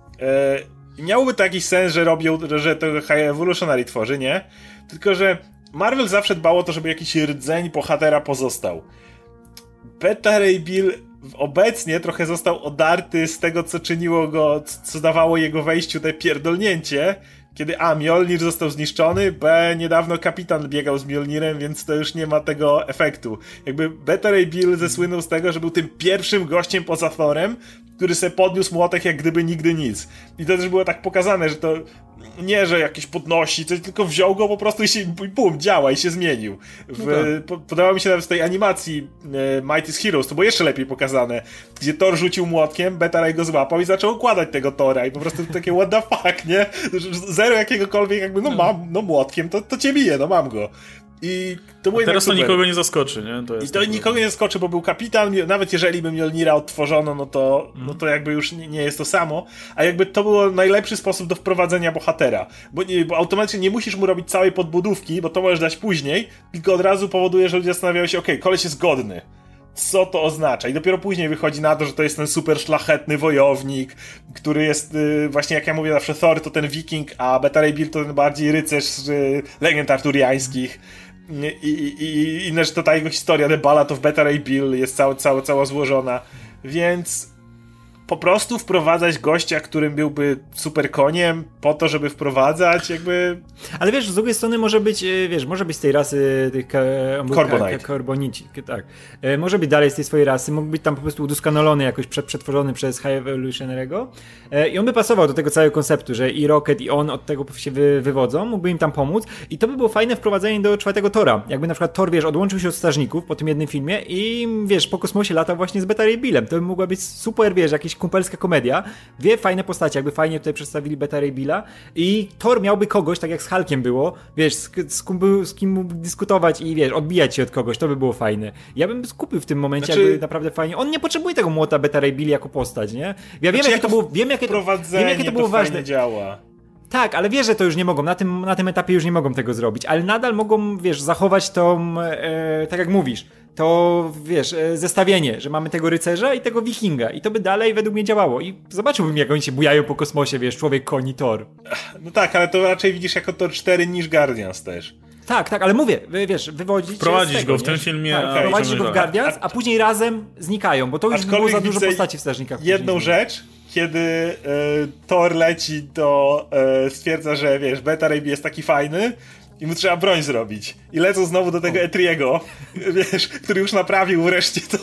Yy, miałoby to jakiś sens, że robią, że to High Evolutionary tworzy, nie? Tylko, że Marvel zawsze dbało o to, żeby jakiś rdzeń bohatera pozostał. Beta Ray Bill obecnie trochę został odarty z tego, co czyniło go, co dawało jego wejściu te pierdolnięcie, kiedy A. Mjolnir został zniszczony, B. Niedawno kapitan biegał z Mjolnirem, więc to już nie ma tego efektu. Jakby Better Ray Bill zesłynął z tego, że był tym pierwszym gościem poza Thorem, który se podniósł młotek jak gdyby nigdy nic. I to też było tak pokazane, że to nie, że jakieś podnosi, coś, tylko wziął go po prostu i się, bum, działa i się zmienił. W, no tak. po, podobało mi się nawet w tej animacji e, Mighty's Heroes, to było jeszcze lepiej pokazane, gdzie Thor rzucił młotkiem, Beta Ray go złapał i zaczął układać tego Tora i po prostu takie what the fuck, nie? Zero jakiegokolwiek jakby, no, no. mam, no młotkiem, to, to cię bije, no mam go. I to było
teraz to nikogo nie zaskoczy, nie?
To I to nikogo nie zaskoczy, bo był kapitan, nawet jeżeli by Mjolnira odtworzono, no to, mm. no to jakby już nie, nie, jest to samo, a jakby to było najlepszy sposób do wprowadzenia bohatera, bo, nie, bo automatycznie nie musisz mu robić całej podbudówki, bo to możesz dać później, tylko od razu powoduje, że ludzie zastanawiają się, okej, okay, koleś jest godny, co to oznacza. I dopiero później wychodzi na to, że to jest ten super szlachetny wojownik, który jest y, właśnie, jak ja mówię zawsze, Thor to ten wiking, a Beta Ray Bill to ten bardziej rycerz z y, legend arturiańskich. I, i, i że to ta jego historia, The Ballad of Beta Ray Bill jest cała, cała, cała złożona. Więc po prostu wprowadzać gościa, którym byłby super koniem, po to, żeby wprowadzać, jakby.
Ale wiesz, z drugiej strony może być, e, wiesz, może być z tej rasy tych
Corbonite.
Corbonici, tak. E, może być dalej z tej swojej rasy, mógł być tam po prostu udoskonalony, jakoś przetworzony przez High Evolutionary'ego e, i on by pasował do tego całego konceptu, że i Rocket i on od tego się wy, wywodzą, mógłby im tam pomóc i to by było fajne wprowadzenie do czwartego Tora. Jakby na przykład Thor, wiesz, odłączył się od strażników po tym jednym filmie i wiesz, po kosmosie latał właśnie z Beta Ray Billem. To by mogła być super, wiesz, jakiś kumpelska komedia. Dwie fajne postacie, jakby fajnie tutaj przedstawili Beta Ray Billa i Thor miałby kogoś, tak jak z Hulkiem było, wiesz, z, z, kim, z kim dyskutować i wiesz, odbijać się od kogoś, to by było fajne. Ja bym skupił w tym momencie znaczy... jakby naprawdę fajnie. On nie potrzebuje tego młota Beta Ray Bill jako postać, nie? Ja wiem, znaczy, jakie to było, wiem, jakie to, wiem, jakie to było
to
ważne.
działa.
Tak, ale wiesz, że to już nie mogą. Na tym, na tym etapie już nie mogą tego zrobić, ale nadal mogą, wiesz, zachować tą, e, tak jak mówisz, to wiesz, e, zestawienie, że mamy tego rycerza i tego wikinga i to by dalej według mnie działało i zobaczyłbym jak oni się bujają po kosmosie, wiesz, człowiek, koni, Thor.
No tak, ale to raczej widzisz jako Thor 4 niż Guardians też.
Tak, tak, ale mówię, wiesz, wywodzić
Prowadzić
tego,
go w nie? tym filmie.
Tak, a prowadzić go w Guardians, a później razem znikają, bo to już było za dużo postaci w Strażnikach.
Jedną rzecz, kiedy y, Thor leci, to y, stwierdza, że wiesz, Beta Ray jest taki fajny, i mu trzeba broń zrobić. I lecą znowu do tego Etriego, wiesz, który już naprawił wreszcie to,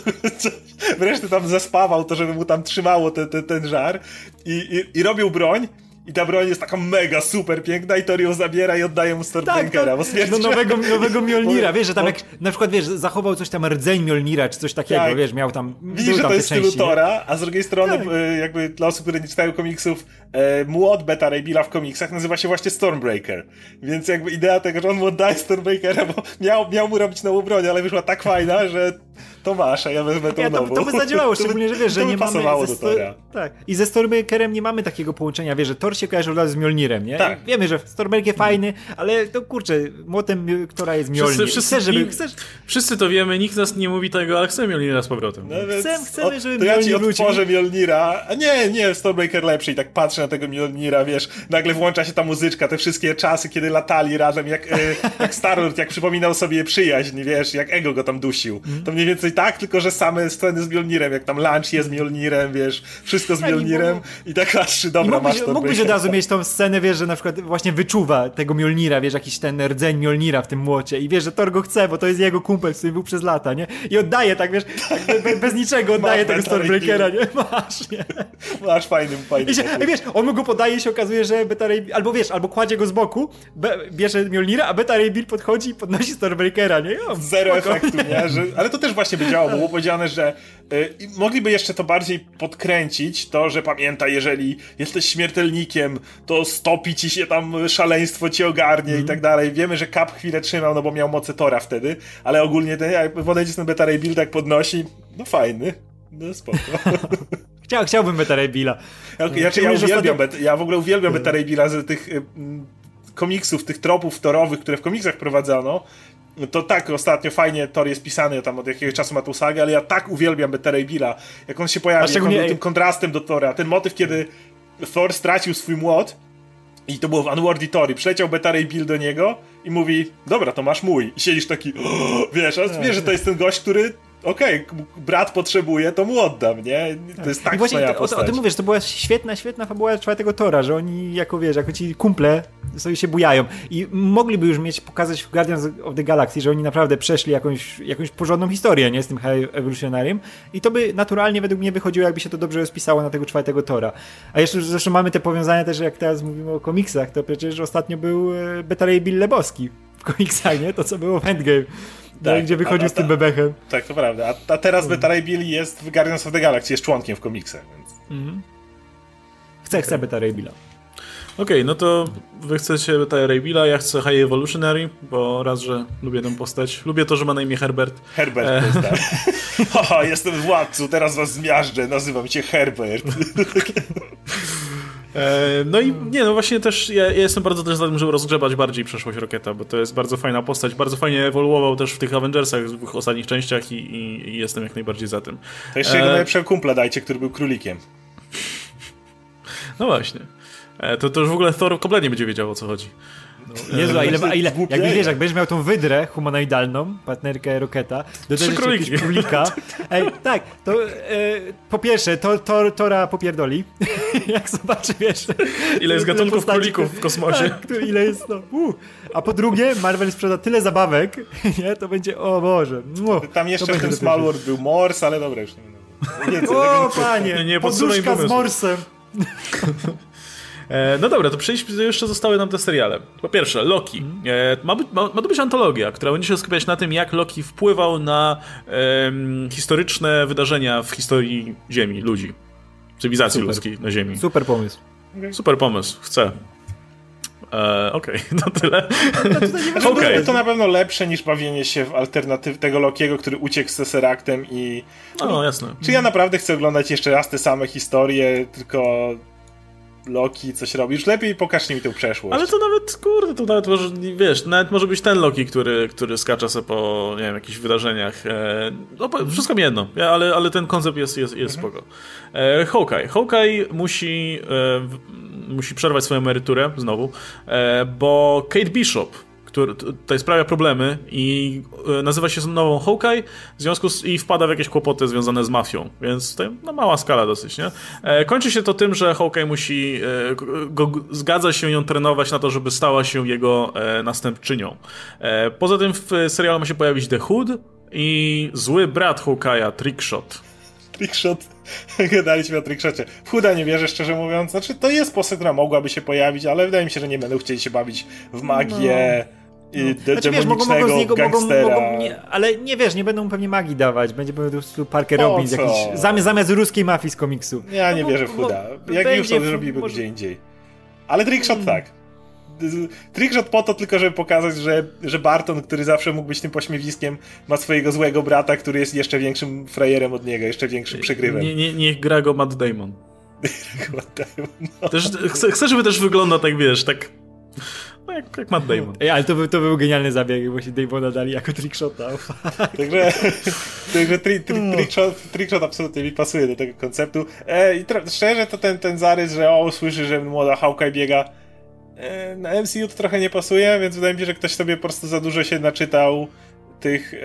wreszcie tam zaspawał to, żeby mu tam trzymało ten, ten, ten żar. I, i, i robił broń i ta broń jest taka mega super piękna i Thor ją zabiera i oddaje mu Stormbreakera.
Tak, no nowego, nowego Mjolnira, wiesz, że tam jak na przykład, wiesz, zachował coś tam rdzeń Mjolnira, czy coś takiego, tak. wiesz, miał tam...
Widzisz, że to jest stylu Tora, a z drugiej strony tak. E, jakby dla osób, które nie czytają komiksów, e, młot Beta Ray Billa w komiksach nazywa się właśnie Stormbreaker. Więc jakby idea tego, że on mu oddaje Stormbreakera, bo miał, miał mu robić nową broń, ale wyszła tak fajna, że to masz, a ja wezmę tą ja,
to,
nową.
To by zadziałało, szczególnie, że wiesz, że nie
mamy...
do
Tora.
Tak. I ze Stormbreakerem nie mamy takiego połączenia, wiesz, że Thor się kojarzy od razu z Mjolnirem, nie? Tak. Wiemy, że Stormbreaker fajny, ale to kurczę, młotem, która jest Mjolnir. Wszyscy, wszyscy, chcesz, żeby, chcesz...
wszyscy to wiemy, nikt z nas nie mówi tego, ale chcemy Mjolnira z powrotem.
No, chcemy, chcemy, żeby
to ja ci otworzę Mjolnira, a nie, nie, Stormbreaker lepszy i tak patrzę na tego Mjolnira, wiesz, nagle włącza się ta muzyczka, te wszystkie czasy, kiedy latali razem, jak, e, jak Starlord, jak przypominał sobie przyjaźń, wiesz, jak Ego go tam dusił. Mm. To mniej więcej tak, tylko że same sceny z Mjolnirem, jak tam lunch jest z Mjolnirem, wiesz, wszystko z Mjolnirem i tak patrzy, dobra, masz to.
Mógłbyś od razu mieć tą scenę, wiesz, że na przykład właśnie wyczuwa tego Mjolnira, wiesz, jakiś ten rdzeń Mjolnira w tym młocie i wiesz, że Thor go chce, bo to jest jego kumpel, z którym był przez lata, nie? I oddaje tak, wiesz, tak, bez, bez, niczego oddaje tego Stormbreakera, nie? Masz, nie?
Masz fajny, fajny.
I, się, i wiesz, on mu go podaje i się okazuje, że Beta Ray, albo wiesz, albo kładzie go z boku, be, bierze Mjolnira, a Beta Ray Bill podchodzi i podnosi Stormbreakera, nie?
O, Zero spoko. efektu, nie? Że, ale to też właśnie by działało, bo było powiedziane, że y, mogliby jeszcze to bardziej podkręcić, to, że pamięta, jeżeli jesteś śmiertelnikiem, to stopi ci się tam szaleństwo ci ogarnie mm. i tak dalej. Wiemy, że Cap chwilę trzymał, no bo miał moce Tora wtedy, ale ogólnie ten, jak podejdzie ten Beta Ray tak podnosi, no fajny. No spoko.
Chciał, chciałbym Beta Ray Billa.
Ja, ja, ja, uwielbiam, ostatnio... ja w ogóle uwielbiam Beta Ray Billa z tych y, komiksów, tych tropów torowych, które w komiksach prowadzono, to tak, ostatnio fajnie Thor jest pisany, tam od jakiegoś czasu ma tą sagę, ale ja tak uwielbiam Betera Billa, jak on się pojawi, jak on był tym kontrastem do Thora. Ten motyw, kiedy Thor stracił swój młot i to było w Unworthy Tory, przyleciał Beta Ray Bill do niego i mówi, dobra, to masz mój. I siedzisz taki, wiesz, a wiesz, że to jest ten gość, który okej, okay, brat potrzebuje, to mu oddam, nie? To jest tak I właśnie
o, o, tym mówisz, to była świetna, świetna fabuła czwartego Tora, że oni jako, wiesz, jako ci kumple sobie się bujają i mogliby już mieć, pokazać w Guardians of the Galaxy, że oni naprawdę przeszli jakąś, jakąś porządną historię, nie? Z tym High Evolutionarym i to by naturalnie według mnie wychodziło, jakby się to dobrze rozpisało na tego czwartego Tora. A jeszcze zresztą mamy te powiązania też, jak teraz mówimy o komiksach, to przecież ostatnio był e, Beta Ray Bill Lebowski w komiksach, nie? To, co było w Endgame. No tak, gdzie wychodził a, a, z tym bebechem.
Tak, to prawda. A, a teraz Beta Ray Bill jest w Guardians of the Galaxy, jest członkiem w komiksach, więc... Mhm.
Chcę, chcę Beta Ray Billa.
Okej, okay, no to wy chcecie Beta Ray Billa, ja chcę High Evolutionary, bo raz, że lubię tę postać. Lubię to, że ma na imię Herbert.
Herbert, e... to jest tak. Haha, jestem władcą, teraz was zmiażdżę, nazywam cię Herbert.
E, no i nie, no właśnie też ja, ja, jestem bardzo też za tym, żeby rozgrzebać bardziej przeszłość Roketa, bo to jest bardzo fajna postać, bardzo fajnie ewoluował też w tych Avengersach w ostatnich częściach i, i, i jestem jak najbardziej za tym.
To jeszcze e... jego najlepszego kumpla dajcie, który był królikiem.
No właśnie. E, to, to już w ogóle Thor kompletnie będzie wiedział o co chodzi.
No, Jezu, a ile, a ile jakbyś wiesz, jak będziesz miał tą wydrę humanoidalną, partnerkę Roketa, do tego jeszcze królika. Ej, tak, to e, po pierwsze, to, to, Tora popierdoli, jak zobaczy, wiesz.
Ile jest gatunków postaci, królików w kosmosie.
Tak, ile jest, no. Uh. A po drugie, Marvel sprzeda tyle zabawek, nie, to będzie, o Boże.
Uh, Tam jeszcze w tym Small World był Morse, ale dobra, już
nie wiem. O, panie, nie, nie poduszka z Morsem.
E, no dobra, to przejdźmy, jeszcze zostały nam te seriale. Po pierwsze, Loki. E, ma, być, ma, ma to być antologia, która będzie się skupiać na tym, jak Loki wpływał na historyczne wydarzenia w historii Ziemi, ludzi. Cywilizacji Super. ludzkiej na Ziemi.
Super pomysł.
Super pomysł, chcę. E, Okej, okay, no tyle.
No, okay. To na pewno lepsze niż bawienie się w alternatyw tego Lokiego, który uciekł z Tesseractem i...
No, jasne.
Czy ja naprawdę chcę oglądać jeszcze raz te same historie, tylko Loki coś robi. Już lepiej pokaż mi tę przeszłość.
Ale to nawet, kurde, to nawet może, wiesz, nawet może być ten Loki, który, który skacza sobie po, nie wiem, jakichś wydarzeniach. E, no, wszystko mi jedno, ja, ale, ale ten koncept jest, jest, jest mhm. spoko. E, Hawkeye. Hawkeye musi, e, musi przerwać swoją emeryturę, znowu, e, bo Kate Bishop, który tutaj sprawia problemy i e, nazywa się nową Hawkeye w związku z, i wpada w jakieś kłopoty związane z mafią, więc to no, mała skala dosyć, nie? E, kończy się to tym, że Hawkeye musi, e, go, zgadza się ją trenować na to, żeby stała się jego następczynią. Poza tym w serialu ma się pojawić The Hood i zły brat Hawkeye'a, Trickshot.
Trickshot. Gadaliśmy o trickshocie. W chuda nie wierzę, szczerze mówiąc. Znaczy, to jest postać, która mogłaby się pojawić, ale wydaje mi się, że nie będą chcieli się bawić w magię. No. Znaczy, wiesz, mogą, mogą z niego, gangstera. Mogą, mogą,
nie, ale nie wiesz, nie będą pewnie magii dawać. Będzie po prostu Parker Robbins jakiś, zamiast, zamiast ruskiej mafii z komiksu.
Ja nie no, wierzę w chuda. Jak już sobie zrobimy może... gdzie indziej. Ale trickshot hmm. tak. Trickshot po to tylko, żeby pokazać, że, że Barton, który zawsze mógł być tym pośmiewiskiem, ma swojego złego brata, który jest jeszcze większym frajerem od niego, jeszcze większym przegrywem.
Nie, nie, niech gra go Matt Damon. Matt Damon no. też, chcę, chcę, żeby też wyglądał tak, wiesz, tak no jak, jak Matt Damon.
Ej, ale to był, to był genialny zabieg, bo się Damona dali jako trickshota.
także także tri, tri, no. trickshot, trickshot absolutnie mi pasuje do tego konceptu. E, I szczerze to ten, ten zarys, że o, słyszy, że młoda Hawkeye biega e, na MCU to trochę nie pasuje, więc wydaje mi się, że ktoś sobie po prostu za dużo się naczytał tych, e,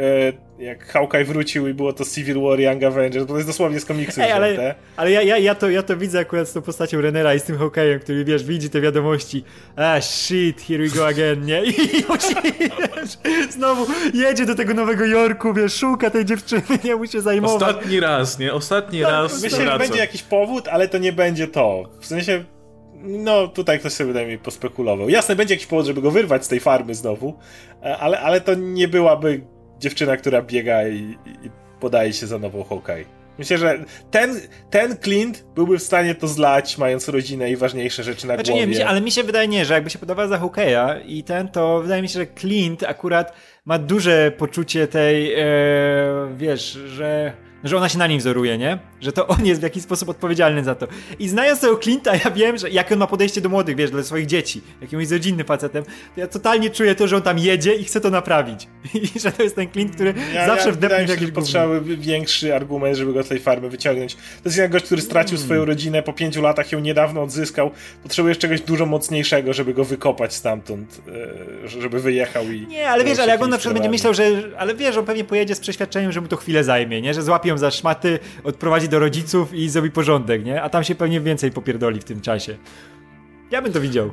jak Hawkeye wrócił i było to Civil War Young Avengers, bo to jest dosłownie z komiksu Ej,
ale, ale ja, ja, ja, to, ja to widzę akurat z tą postacią Renera i z tym Hawkeye'em, który, wiesz, widzi te wiadomości ah, shit, here we go again, nie? I musi, wiesz, znowu jedzie do tego Nowego Jorku, wiesz, szuka tej dziewczyny, nie musi zajmować.
Ostatni raz, nie? Ostatni tak, raz
Myślę, że będzie jakiś powód, ale to nie będzie to. W sensie no, tutaj ktoś sobie wydaje mi pospekulował. Jasne, będzie jakiś powód, żeby go wyrwać z tej farmy znowu, e, ale, ale to nie byłaby dziewczyna, która biega i, i podaje się za nową Hawkeye. Myślę, że ten, ten Clint byłby w stanie to zlać, mając rodzinę i ważniejsze rzeczy na znaczy, głowie. Nie,
mi się, ale mi się wydaje nie, że jakby się podobał za Hawkeye'a i ten, to wydaje mi się, że Clint akurat ma duże poczucie tej, e, wiesz, że że ona się na nim wzoruje, nie? Że to on jest w jakiś sposób odpowiedzialny za to. I znając tego Clint'a, ja wiem, że jak on ma podejście do młodych, wiesz, dla swoich dzieci, jakimś rodzinnym facetem, to ja totalnie czuję to, że on tam jedzie i chce to naprawić. I że to jest ten Clint, który ja, zawsze ja wdepnie w jakieś
potrzebowały większy argument, żeby go z tej farmy wyciągnąć. To jest jak gość, który stracił mm. swoją rodzinę, po pięciu latach ją niedawno odzyskał. Potrzebujesz czegoś dużo mocniejszego, żeby go wykopać stamtąd, e, żeby wyjechał i...
Nie, ale wiesz, ale jak on na przykład będzie myślał, że... Ale wiesz, on pewnie pojedzie z przeświadczeniem, że mu to chwilę zajmie, nie? Że złapie ją za szmaty, odprowadzi do rodziców i zrobi porządek, nie? A tam się pewnie więcej popierdoli w tym czasie. Ja bym to widział.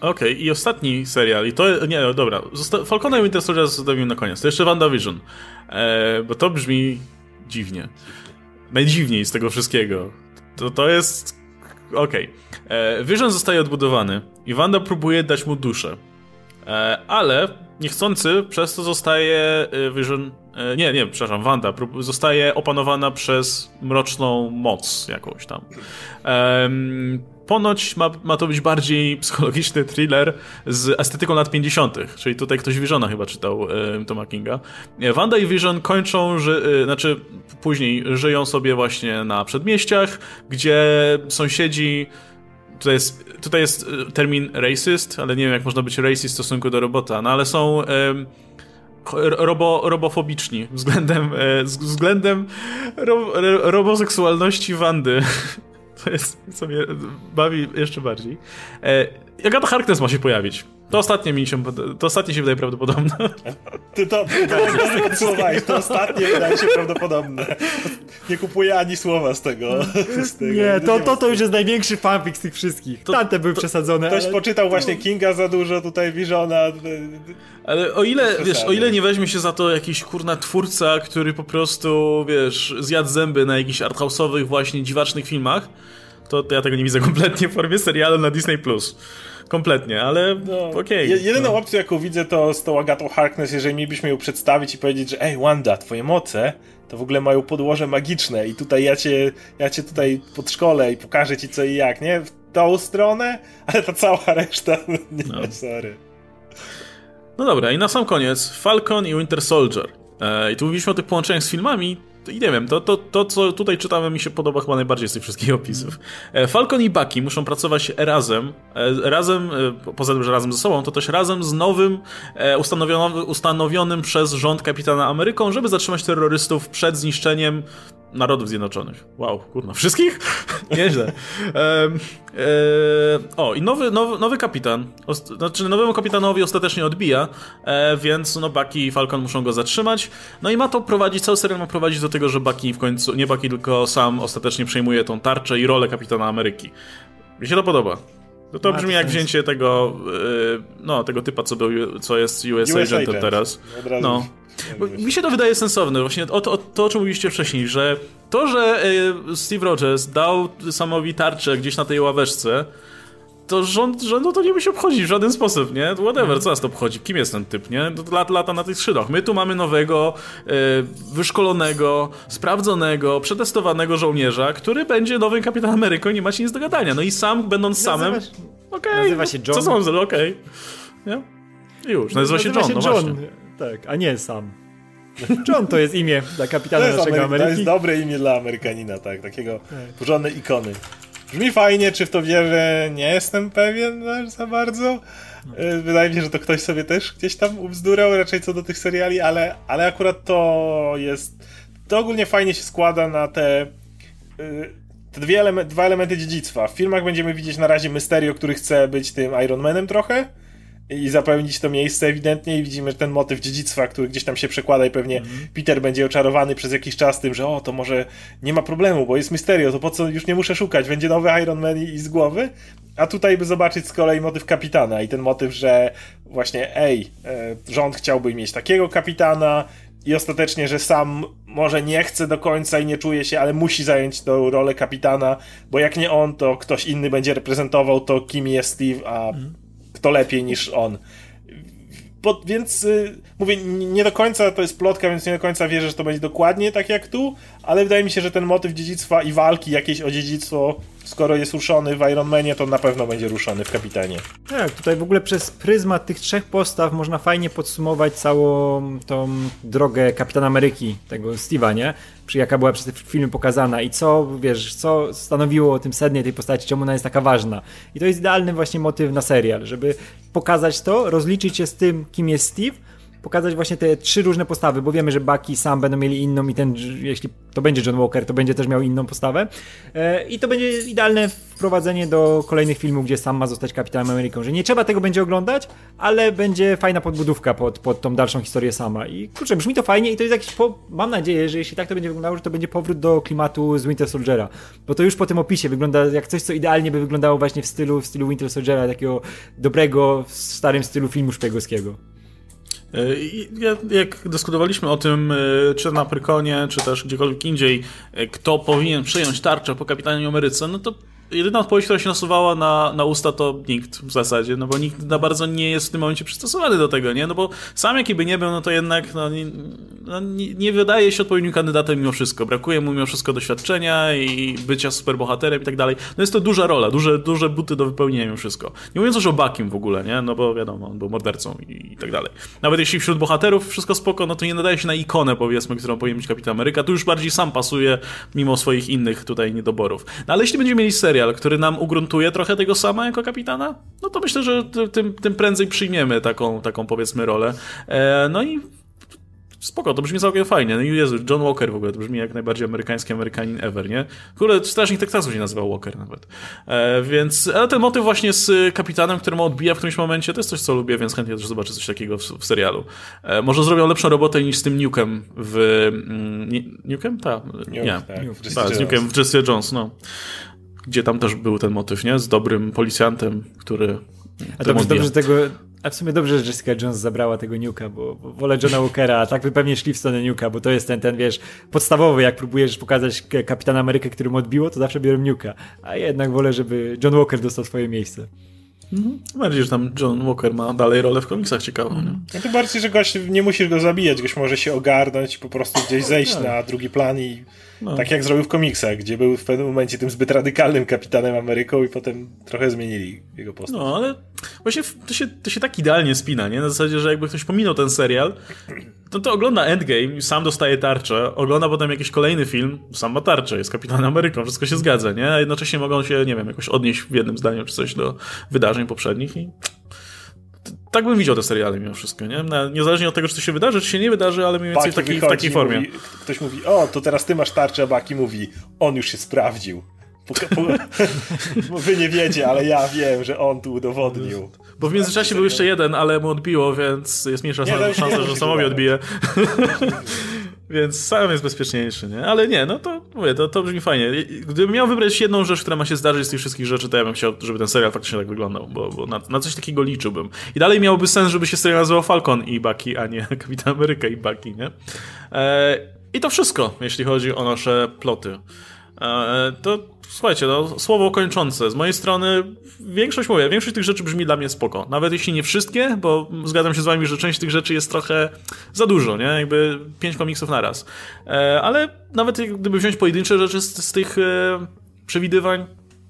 Okej, okay, i ostatni serial, i to, nie, no dobra, Zosta Falcona i Winter Soldier na koniec, to jeszcze WandaVision, e, bo to brzmi dziwnie. Najdziwniej z tego wszystkiego. To, to jest... Okej. Okay. E, Vision zostaje odbudowany i Wanda próbuje dać mu duszę. E, ale niechcący przez to zostaje e, Vision nie, nie, przepraszam, Wanda zostaje opanowana przez mroczną moc jakąś tam. Ponoć ma, ma to być bardziej psychologiczny thriller z estetyką lat 50., czyli tutaj ktoś Visiona chyba czytał e, Toma Kinga. E, Wanda i Vision kończą, że, e, znaczy później żyją sobie właśnie na przedmieściach, gdzie sąsiedzi tutaj jest, tutaj jest e, termin racist, ale nie wiem jak można być racist w stosunku do robota, no ale są robo, robofobiczni względem, e, względem ro, roboseksualności Wandy. To jest, co mnie bawi jeszcze bardziej. E, Agata Harkness ma się pojawić. To ostatnie mi się, to ostatnie się wydaje prawdopodobne.
Ty to, to, słowa, to ostatnie wydaje się prawdopodobne. Nie kupuję ani słowa z tego. Z tego.
Nie, to, to, to już jest największy fanfic z tych wszystkich. To, Tamte były przesadzone.
Ktoś ale... poczytał właśnie Kinga za dużo, tutaj Visiona.
Ale o ile, wiesz, o ile nie weźmie się za to jakiś kurna twórca, który po prostu, wiesz, zjadł zęby na jakichś arthouse'owych właśnie dziwacznych filmach, to, to ja tego nie widzę kompletnie w formie serialu na Disney+. Plus kompletnie, ale no, okej. Okay,
jedyną
no.
opcją, jaką widzę, to z tą Agatą Harkness, jeżeli mielibyśmy ją przedstawić i powiedzieć, że ej, Wanda, twoje moce to w ogóle mają podłoże magiczne i tutaj ja cię, ja cię tutaj podszkolę i pokażę ci co i jak, nie? W tą stronę, ale ta cała reszta, nie, no. sorry.
No dobra, i na sam koniec Falcon i Winter Soldier. E, I tu mówiliśmy o tych połączeniach z filmami, i nie wiem, to, to, to co tutaj czytamy mi się podoba chyba najbardziej z tych wszystkich opisów. E, Falcon i Bucky muszą pracować razem, e, razem, e, poza tym, że razem ze sobą, to też razem z nowym ustanowionym, ustanowionym przez rząd kapitana Ameryką, żeby zatrzymać terrorystów przed zniszczeniem Narodów Zjednoczonych. Wow, kurna, wszystkich? Nieźle. E, e, o, i nowy, nowy, nowy kapitan, o, znaczy nowemu kapitanowi ostatecznie odbija, e, więc no Bucky i Falcon muszą go zatrzymać. No i ma to prowadzić, cały serial ma prowadzić do tego, że Bucky w końcu, nie Bucky, tylko sam ostatecznie przejmuje tą tarczę i rolę kapitana Ameryki. Mi się to podoba. To, to brzmi jak wzięcie tego, e, no, tego typa, co, był, co jest US, US Agentem teraz. No. Bo mi się to wydaje sensowne, właśnie o, to, o, to, o czym mówiliście wcześniej, że to, że e, Steve Rogers dał samowi tarczę gdzieś na tej ławeczce, to rząd, rządu to nie by się obchodzi w żaden sposób, nie? Whatever, co nas to obchodzi? Kim jest ten typ, nie? To lata, lata na tych skrzydłach. My tu mamy nowego, e, wyszkolonego, sprawdzonego, przetestowanego żołnierza, który będzie nowym kapitanem Ameryką i nie macie nic do gadania. No i sam, będąc samym... Okej, okay, nazywa się John. Co zrobił? Okej. Okay. Już, nazywa, nazywa się John, się no John. Właśnie.
Tak, a nie sam. John to jest imię dla kapitana naszego Amery Ameryki.
To jest dobre imię dla Amerykanina, tak, takiego tak. porządnej ikony. Brzmi fajnie, czy w to wierzę, nie jestem pewien za bardzo. No. Wydaje mi się, że to ktoś sobie też gdzieś tam ubzdurał, raczej co do tych seriali, ale, ale akurat to jest... To ogólnie fajnie się składa na te... Y, te dwie elementy, dwa elementy dziedzictwa. W filmach będziemy widzieć na razie Mysterio, który chce być tym Iron Manem trochę, i zapełnić to miejsce. Ewidentnie i widzimy ten motyw dziedzictwa, który gdzieś tam się przekłada i pewnie mm -hmm. Peter będzie oczarowany przez jakiś czas tym, że o, to może nie ma problemu, bo jest Mysterio, to po co już nie muszę szukać, będzie nowy Iron Man i, i z głowy, a tutaj by zobaczyć z kolei motyw kapitana i ten motyw, że właśnie ej, e, rząd chciałby mieć takiego kapitana i ostatecznie, że sam może nie chce do końca i nie czuje się, ale musi zająć tą rolę kapitana, bo jak nie on, to ktoś inny będzie reprezentował to, kim jest Steve, a mm kto lepiej niż on. Bo, więc y, mówię, nie do końca to jest plotka, więc nie do końca wierzę, że to będzie dokładnie tak jak tu, ale wydaje mi się, że ten motyw dziedzictwa i walki jakieś o dziedzictwo, skoro jest ruszony w Iron Manie, to na pewno będzie ruszony w Kapitanie.
Tak, tutaj w ogóle przez pryzmat tych trzech postaw można fajnie podsumować całą tą drogę Kapitana Ameryki, tego Steve'a, nie? jaka była przez te filmy pokazana i co, wiesz, co stanowiło o tym sednie tej postaci, czemu ona jest taka ważna. I to jest idealny właśnie motyw na serial, żeby pokazać to, rozliczyć się z tym, kim jest Steve, pokazać właśnie te trzy różne postawy, bo wiemy, że Bucky sam będą mieli inną i ten, jeśli to będzie John Walker, to będzie też miał inną postawę. E, I to będzie idealne wprowadzenie do kolejnych filmów, gdzie sam ma zostać Kapitanem Ameryką, że nie trzeba tego będzie oglądać, ale będzie fajna podbudówka pod, pod tą dalszą historię sama. I kurczę, brzmi to fajnie i to jest jakiś, po... mam nadzieję, że jeśli tak to będzie wyglądało, że to będzie powrót do klimatu z Winter Soldiera, bo to już po tym opisie wygląda jak coś, co idealnie by wyglądało właśnie w stylu, w stylu Winter Soldiera, takiego dobrego, w starym stylu filmu szpiegowskiego.
Jak dyskutowaliśmy o tym, e, czy na Prykonie, czy też gdziekolwiek indziej, e, kto powinien przejąć tarczę po kapitanie Ameryce, no to jedyna odpowiedź, która się nasuwała na, na usta, to nikt w zasadzie, no bo nikt za bardzo nie jest w tym momencie przystosowany do tego, nie? No bo sam jaki by nie był, no to jednak no, nie, no, nie, wydaje się odpowiednim kandydatem mimo wszystko. Brakuje mu mimo wszystko doświadczenia i bycia superbohaterem i tak dalej. No jest to duża rola, duże, duże buty do wypełnienia mimo wszystko. Nie mówiąc już o Bakim w ogóle, nie? No bo wiadomo, on był mordercą i, i tak dalej. Nawet jeśli wśród bohaterów wszystko spoko, no to nie nadaje się na ikonę, powiedzmy, którą powinien być Kapitan Ameryka. Tu już bardziej sam pasuje, mimo swoich innych tutaj niedoborów. No ale jeśli będziemy mieli serial, serial, który nam ugruntuje trochę tego sama jako kapitana, no to myślę, że tym, tym prędzej przyjmiemy taką, taką powiedzmy rolę. E, no i spoko, to brzmi całkiem fajnie. No i Jezu, John Walker w ogóle, to brzmi jak najbardziej amerykański Amerykanin ever, nie? Kurde, Strażnik Teksasu się nazywał Walker nawet. E, więc, ale ten motyw właśnie z kapitanem, który ma odbija w którymś momencie, to jest coś, co lubię, więc chętnie też zobaczę coś takiego w, w serialu. E, może zrobią lepszą robotę niż z tym Nukem w... Mm, Nukem? Tak. Nie. Tak, Nuke, tak, z Nukem w Jesse Jones, no. Gdzie tam też był ten motyw, nie? Z dobrym policjantem, który...
A dobrze, dobrze tego a w sumie dobrze, że Jessica Jones zabrała tego Nuka, bo, bo wolę Johna Walkera, a tak by pewnie szli w stronę Nuka, bo to jest ten, ten, wiesz, podstawowy, jak próbujesz pokazać Kapitan Amerykę, którym odbiło, to zawsze biorę Nuka. A jednak wolę, żeby John Walker dostał swoje miejsce.
Mhm. Bardziej, że tam John Walker ma dalej rolę w komiksach ciekawą. Nie?
No to bardziej, że gość nie musisz go zabijać, gość może się ogarnąć i po prostu gdzieś zejść tak. na drugi plan i no. tak jak zrobił w komiksach, gdzie był w pewnym momencie tym zbyt radykalnym kapitanem Ameryką i potem trochę zmienili jego postać.
No, ale właśnie to się, to się tak idealnie spina, nie? Na zasadzie, że jakby ktoś pominął ten serial, to, to ogląda Endgame, sam dostaje tarczę, ogląda potem jakiś kolejny film, sam ma tarczę, jest Kapitanem Ameryką, wszystko się zgadza, nie? A jednocześnie mogą się, nie wiem, jakoś odnieść w jednym zdaniu czy coś do wydarzeń poprzednich i tak bym widział te seriale mimo wszystko, nie? Niezależnie od tego, czy to się wydarzy, czy się nie wydarzy, ale mniej więcej w takiej, w takiej formie.
Mówi, ktoś mówi, o, to teraz ty masz tarczę, a Baki mówi, on już się sprawdził. Po, po, wy nie wiecie, ale ja wiem, że on tu udowodnił.
Bo w międzyczasie był jeszcze jeden, ale mu odbiło, więc jest mniejsza nie, szansa, że samowi odbije. Więc sam jest bezpieczniejszy, nie? Ale nie, no to mówię, to, to brzmi fajnie. Gdybym miał wybrać jedną rzecz, która ma się zdarzyć z tych wszystkich rzeczy, to ja bym chciał, żeby ten serial faktycznie tak wyglądał, bo, bo na, na, coś takiego liczyłbym. I dalej miałoby sens, żeby się serial nazywał Falcon i Bucky, a nie Kapitan Ameryka i Bucky, nie? E, I to wszystko, jeśli chodzi o nasze ploty. E, to słuchajcie, no, słowo kończące. Z mojej strony większość, mówię, większość tych rzeczy brzmi dla mnie spoko. Nawet jeśli nie wszystkie, bo zgadzam się z wami, że część tych rzeczy jest trochę za dużo, nie? Jakby pięć komiksów na raz. E, ale nawet gdyby wziąć pojedyncze rzeczy z, z tych e, przewidywań,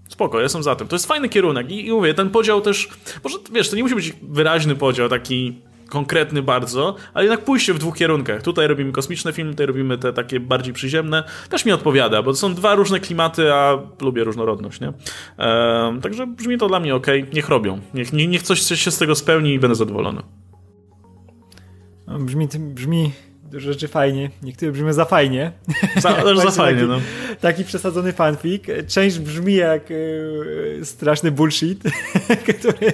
spoko, jestem za tym. To jest fajny kierunek i, i mówię, ten podział też, może wiesz, to nie musi być wyraźny podział, taki konkretny bardzo, ale jednak pójście w dwóch kierunkach. Tutaj robimy kosmiczne filmy, tutaj robimy te takie bardziej przyziemne. Też mi odpowiada, bo są dwa różne klimaty, a lubię różnorodność, nie? Także brzmi to dla mnie ok. Niech robią. Niech, niech coś się z tego spełni i będę zadowolony.
No, brzmi, brzmi rzeczy fajnie, niektóre brzmią za fajnie.
Za, za fajnie, taki, no.
Taki przesadzony fanfic. Część brzmi jak e, straszny bullshit, który,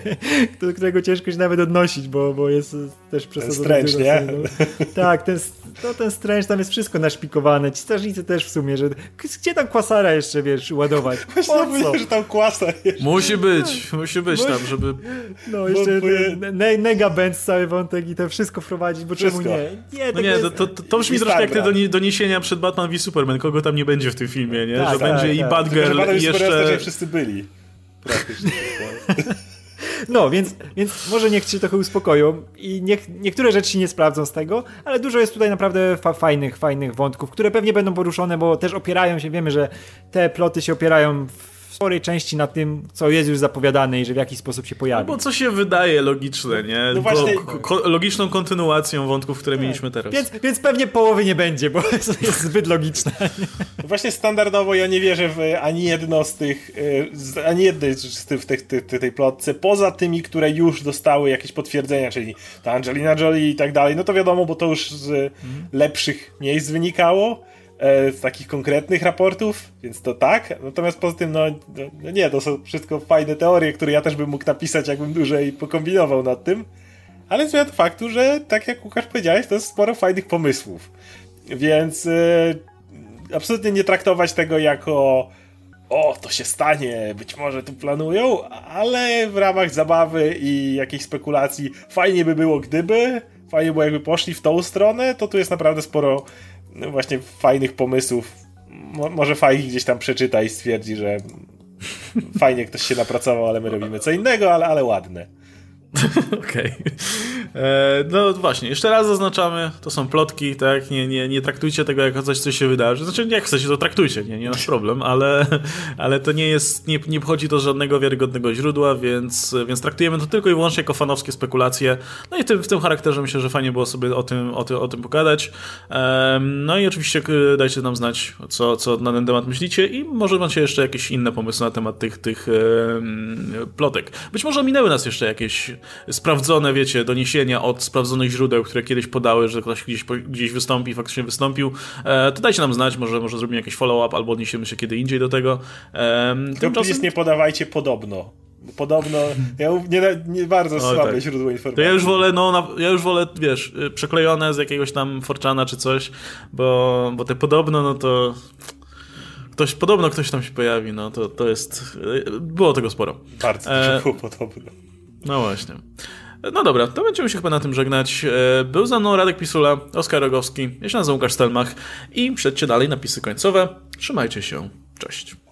którego ciężko się nawet odnosić, bo, bo jest też przesadzony.
Ten strange, nie?
No. Tak, ten, no, ten strange, tam jest wszystko naszpikowane. Ci strażnicy też w sumie, że gdzie tam kwasara jeszcze, wiesz, ładować?
Właśnie mówię, że tam kwasar
jest. Musi być, musi być tam, żeby...
No, jeszcze bo, ne, nega band cały wątek i to wszystko wprowadzić, bo wszystko. czemu nie?
Nie, no nie to, to, to brzmi troszkę jak te doniesienia przed Batman v Superman, kogo tam nie będzie w tym filmie, nie? Tak, że tak, będzie tak. i Batgirl i jeszcze...
wszyscy byli. Praktycznie.
No, więc, więc może niech się trochę uspokoją i niech, niektóre rzeczy się nie sprawdzą z tego, ale dużo jest tutaj naprawdę fa fajnych, fajnych wątków, które pewnie będą poruszone, bo też opierają się, wiemy, że te ploty się opierają w sporej części na tym, co jest już zapowiadane i że w jakiś sposób się pojawi.
No bo co się wydaje logiczne, nie? No właśnie... Ko logiczną kontynuacją wątków, które tak. mieliśmy teraz.
Więc, więc pewnie połowy nie będzie, bo jest zbyt logiczne.
No właśnie standardowo ja nie wierzę w ani jedno z tych, e, ani jednej z tych, tych, tych, tej plotce, poza tymi, które już dostały jakieś potwierdzenia, czyli ta Angelina Jolie i tak dalej, no to wiadomo, bo to już z mhm. lepszych miejsc wynikało e, z takich konkretnych raportów, więc to tak. Natomiast poza tym, no, no, nie, to są wszystko fajne teorie, które ja też bym mógł napisać, jakbym dłużej pokombinował nad tym. Ale zmiana faktu, że tak jak Łukasz powiedziałeś, to jest sporo fajnych pomysłów. Więc e, absolutnie nie traktować tego jako o, to się stanie, być może tu planują, ale w ramach zabawy i jakiejś spekulacji fajnie by było gdyby, fajnie było jakby poszli w tą stronę, to tu jest naprawdę sporo no właśnie fajnych pomysłów. Mo może fajnie gdzieś tam przeczyta i stwierdzi, że fajnie ktoś się napracował, ale my robimy co innego, ale, ale ładne.
Okej. Okay. E, no właśnie, jeszcze raz zaznaczamy, to są plotki, tak? Nie, nie, nie traktujcie tego jako coś, co się wydarzy. Znaczy, jak chcecie, to traktujcie, nie, nie nasz problem, ale, ale to nie jest, nie, nie pochodzi do żadnego wiarygodnego źródła, więc, więc traktujemy to tylko i wyłącznie jako fanowskie spekulacje. No i tym, w tym charakterze myślę, że fajnie było sobie o tym, o o tym pogadać. No i oczywiście dajcie nam znać, co, co na ten temat myślicie i może macie jeszcze jakieś inne pomysły na temat tych, tych plotek. Być może minęły nas jeszcze jakieś sprawdzone, wiecie, doniesienia od sprawdzonych źródeł, które kiedyś podały, że ktoś gdzieś, gdzieś wystąpi, faktycznie wystąpił, e, to dajcie nam znać, może, może zrobimy jakiś follow-up albo odniesiemy się kiedy indziej do tego.
Tymczasem... nie podawajcie podobno. Podobno, ja nie, nie bardzo słabe tak. źródło informacji.
To ja już wolę, no, na, ja już wolę, wiesz, y, przeklejone z jakiegoś tam Forczana czy coś, bo, bo te podobno, no to ktoś, podobno ktoś tam się pojawi, no to, to jest, y, było tego sporo.
Bardzo e... było podobno.
No właśnie. No dobra, to będziemy się chyba na tym żegnać. E, był za mną Radek Pisula, Oskar Rogowski, ja się nazywam Łukasz Stelmach i przejdźcie dalej napisy końcowe. Trzymajcie się. Cześć.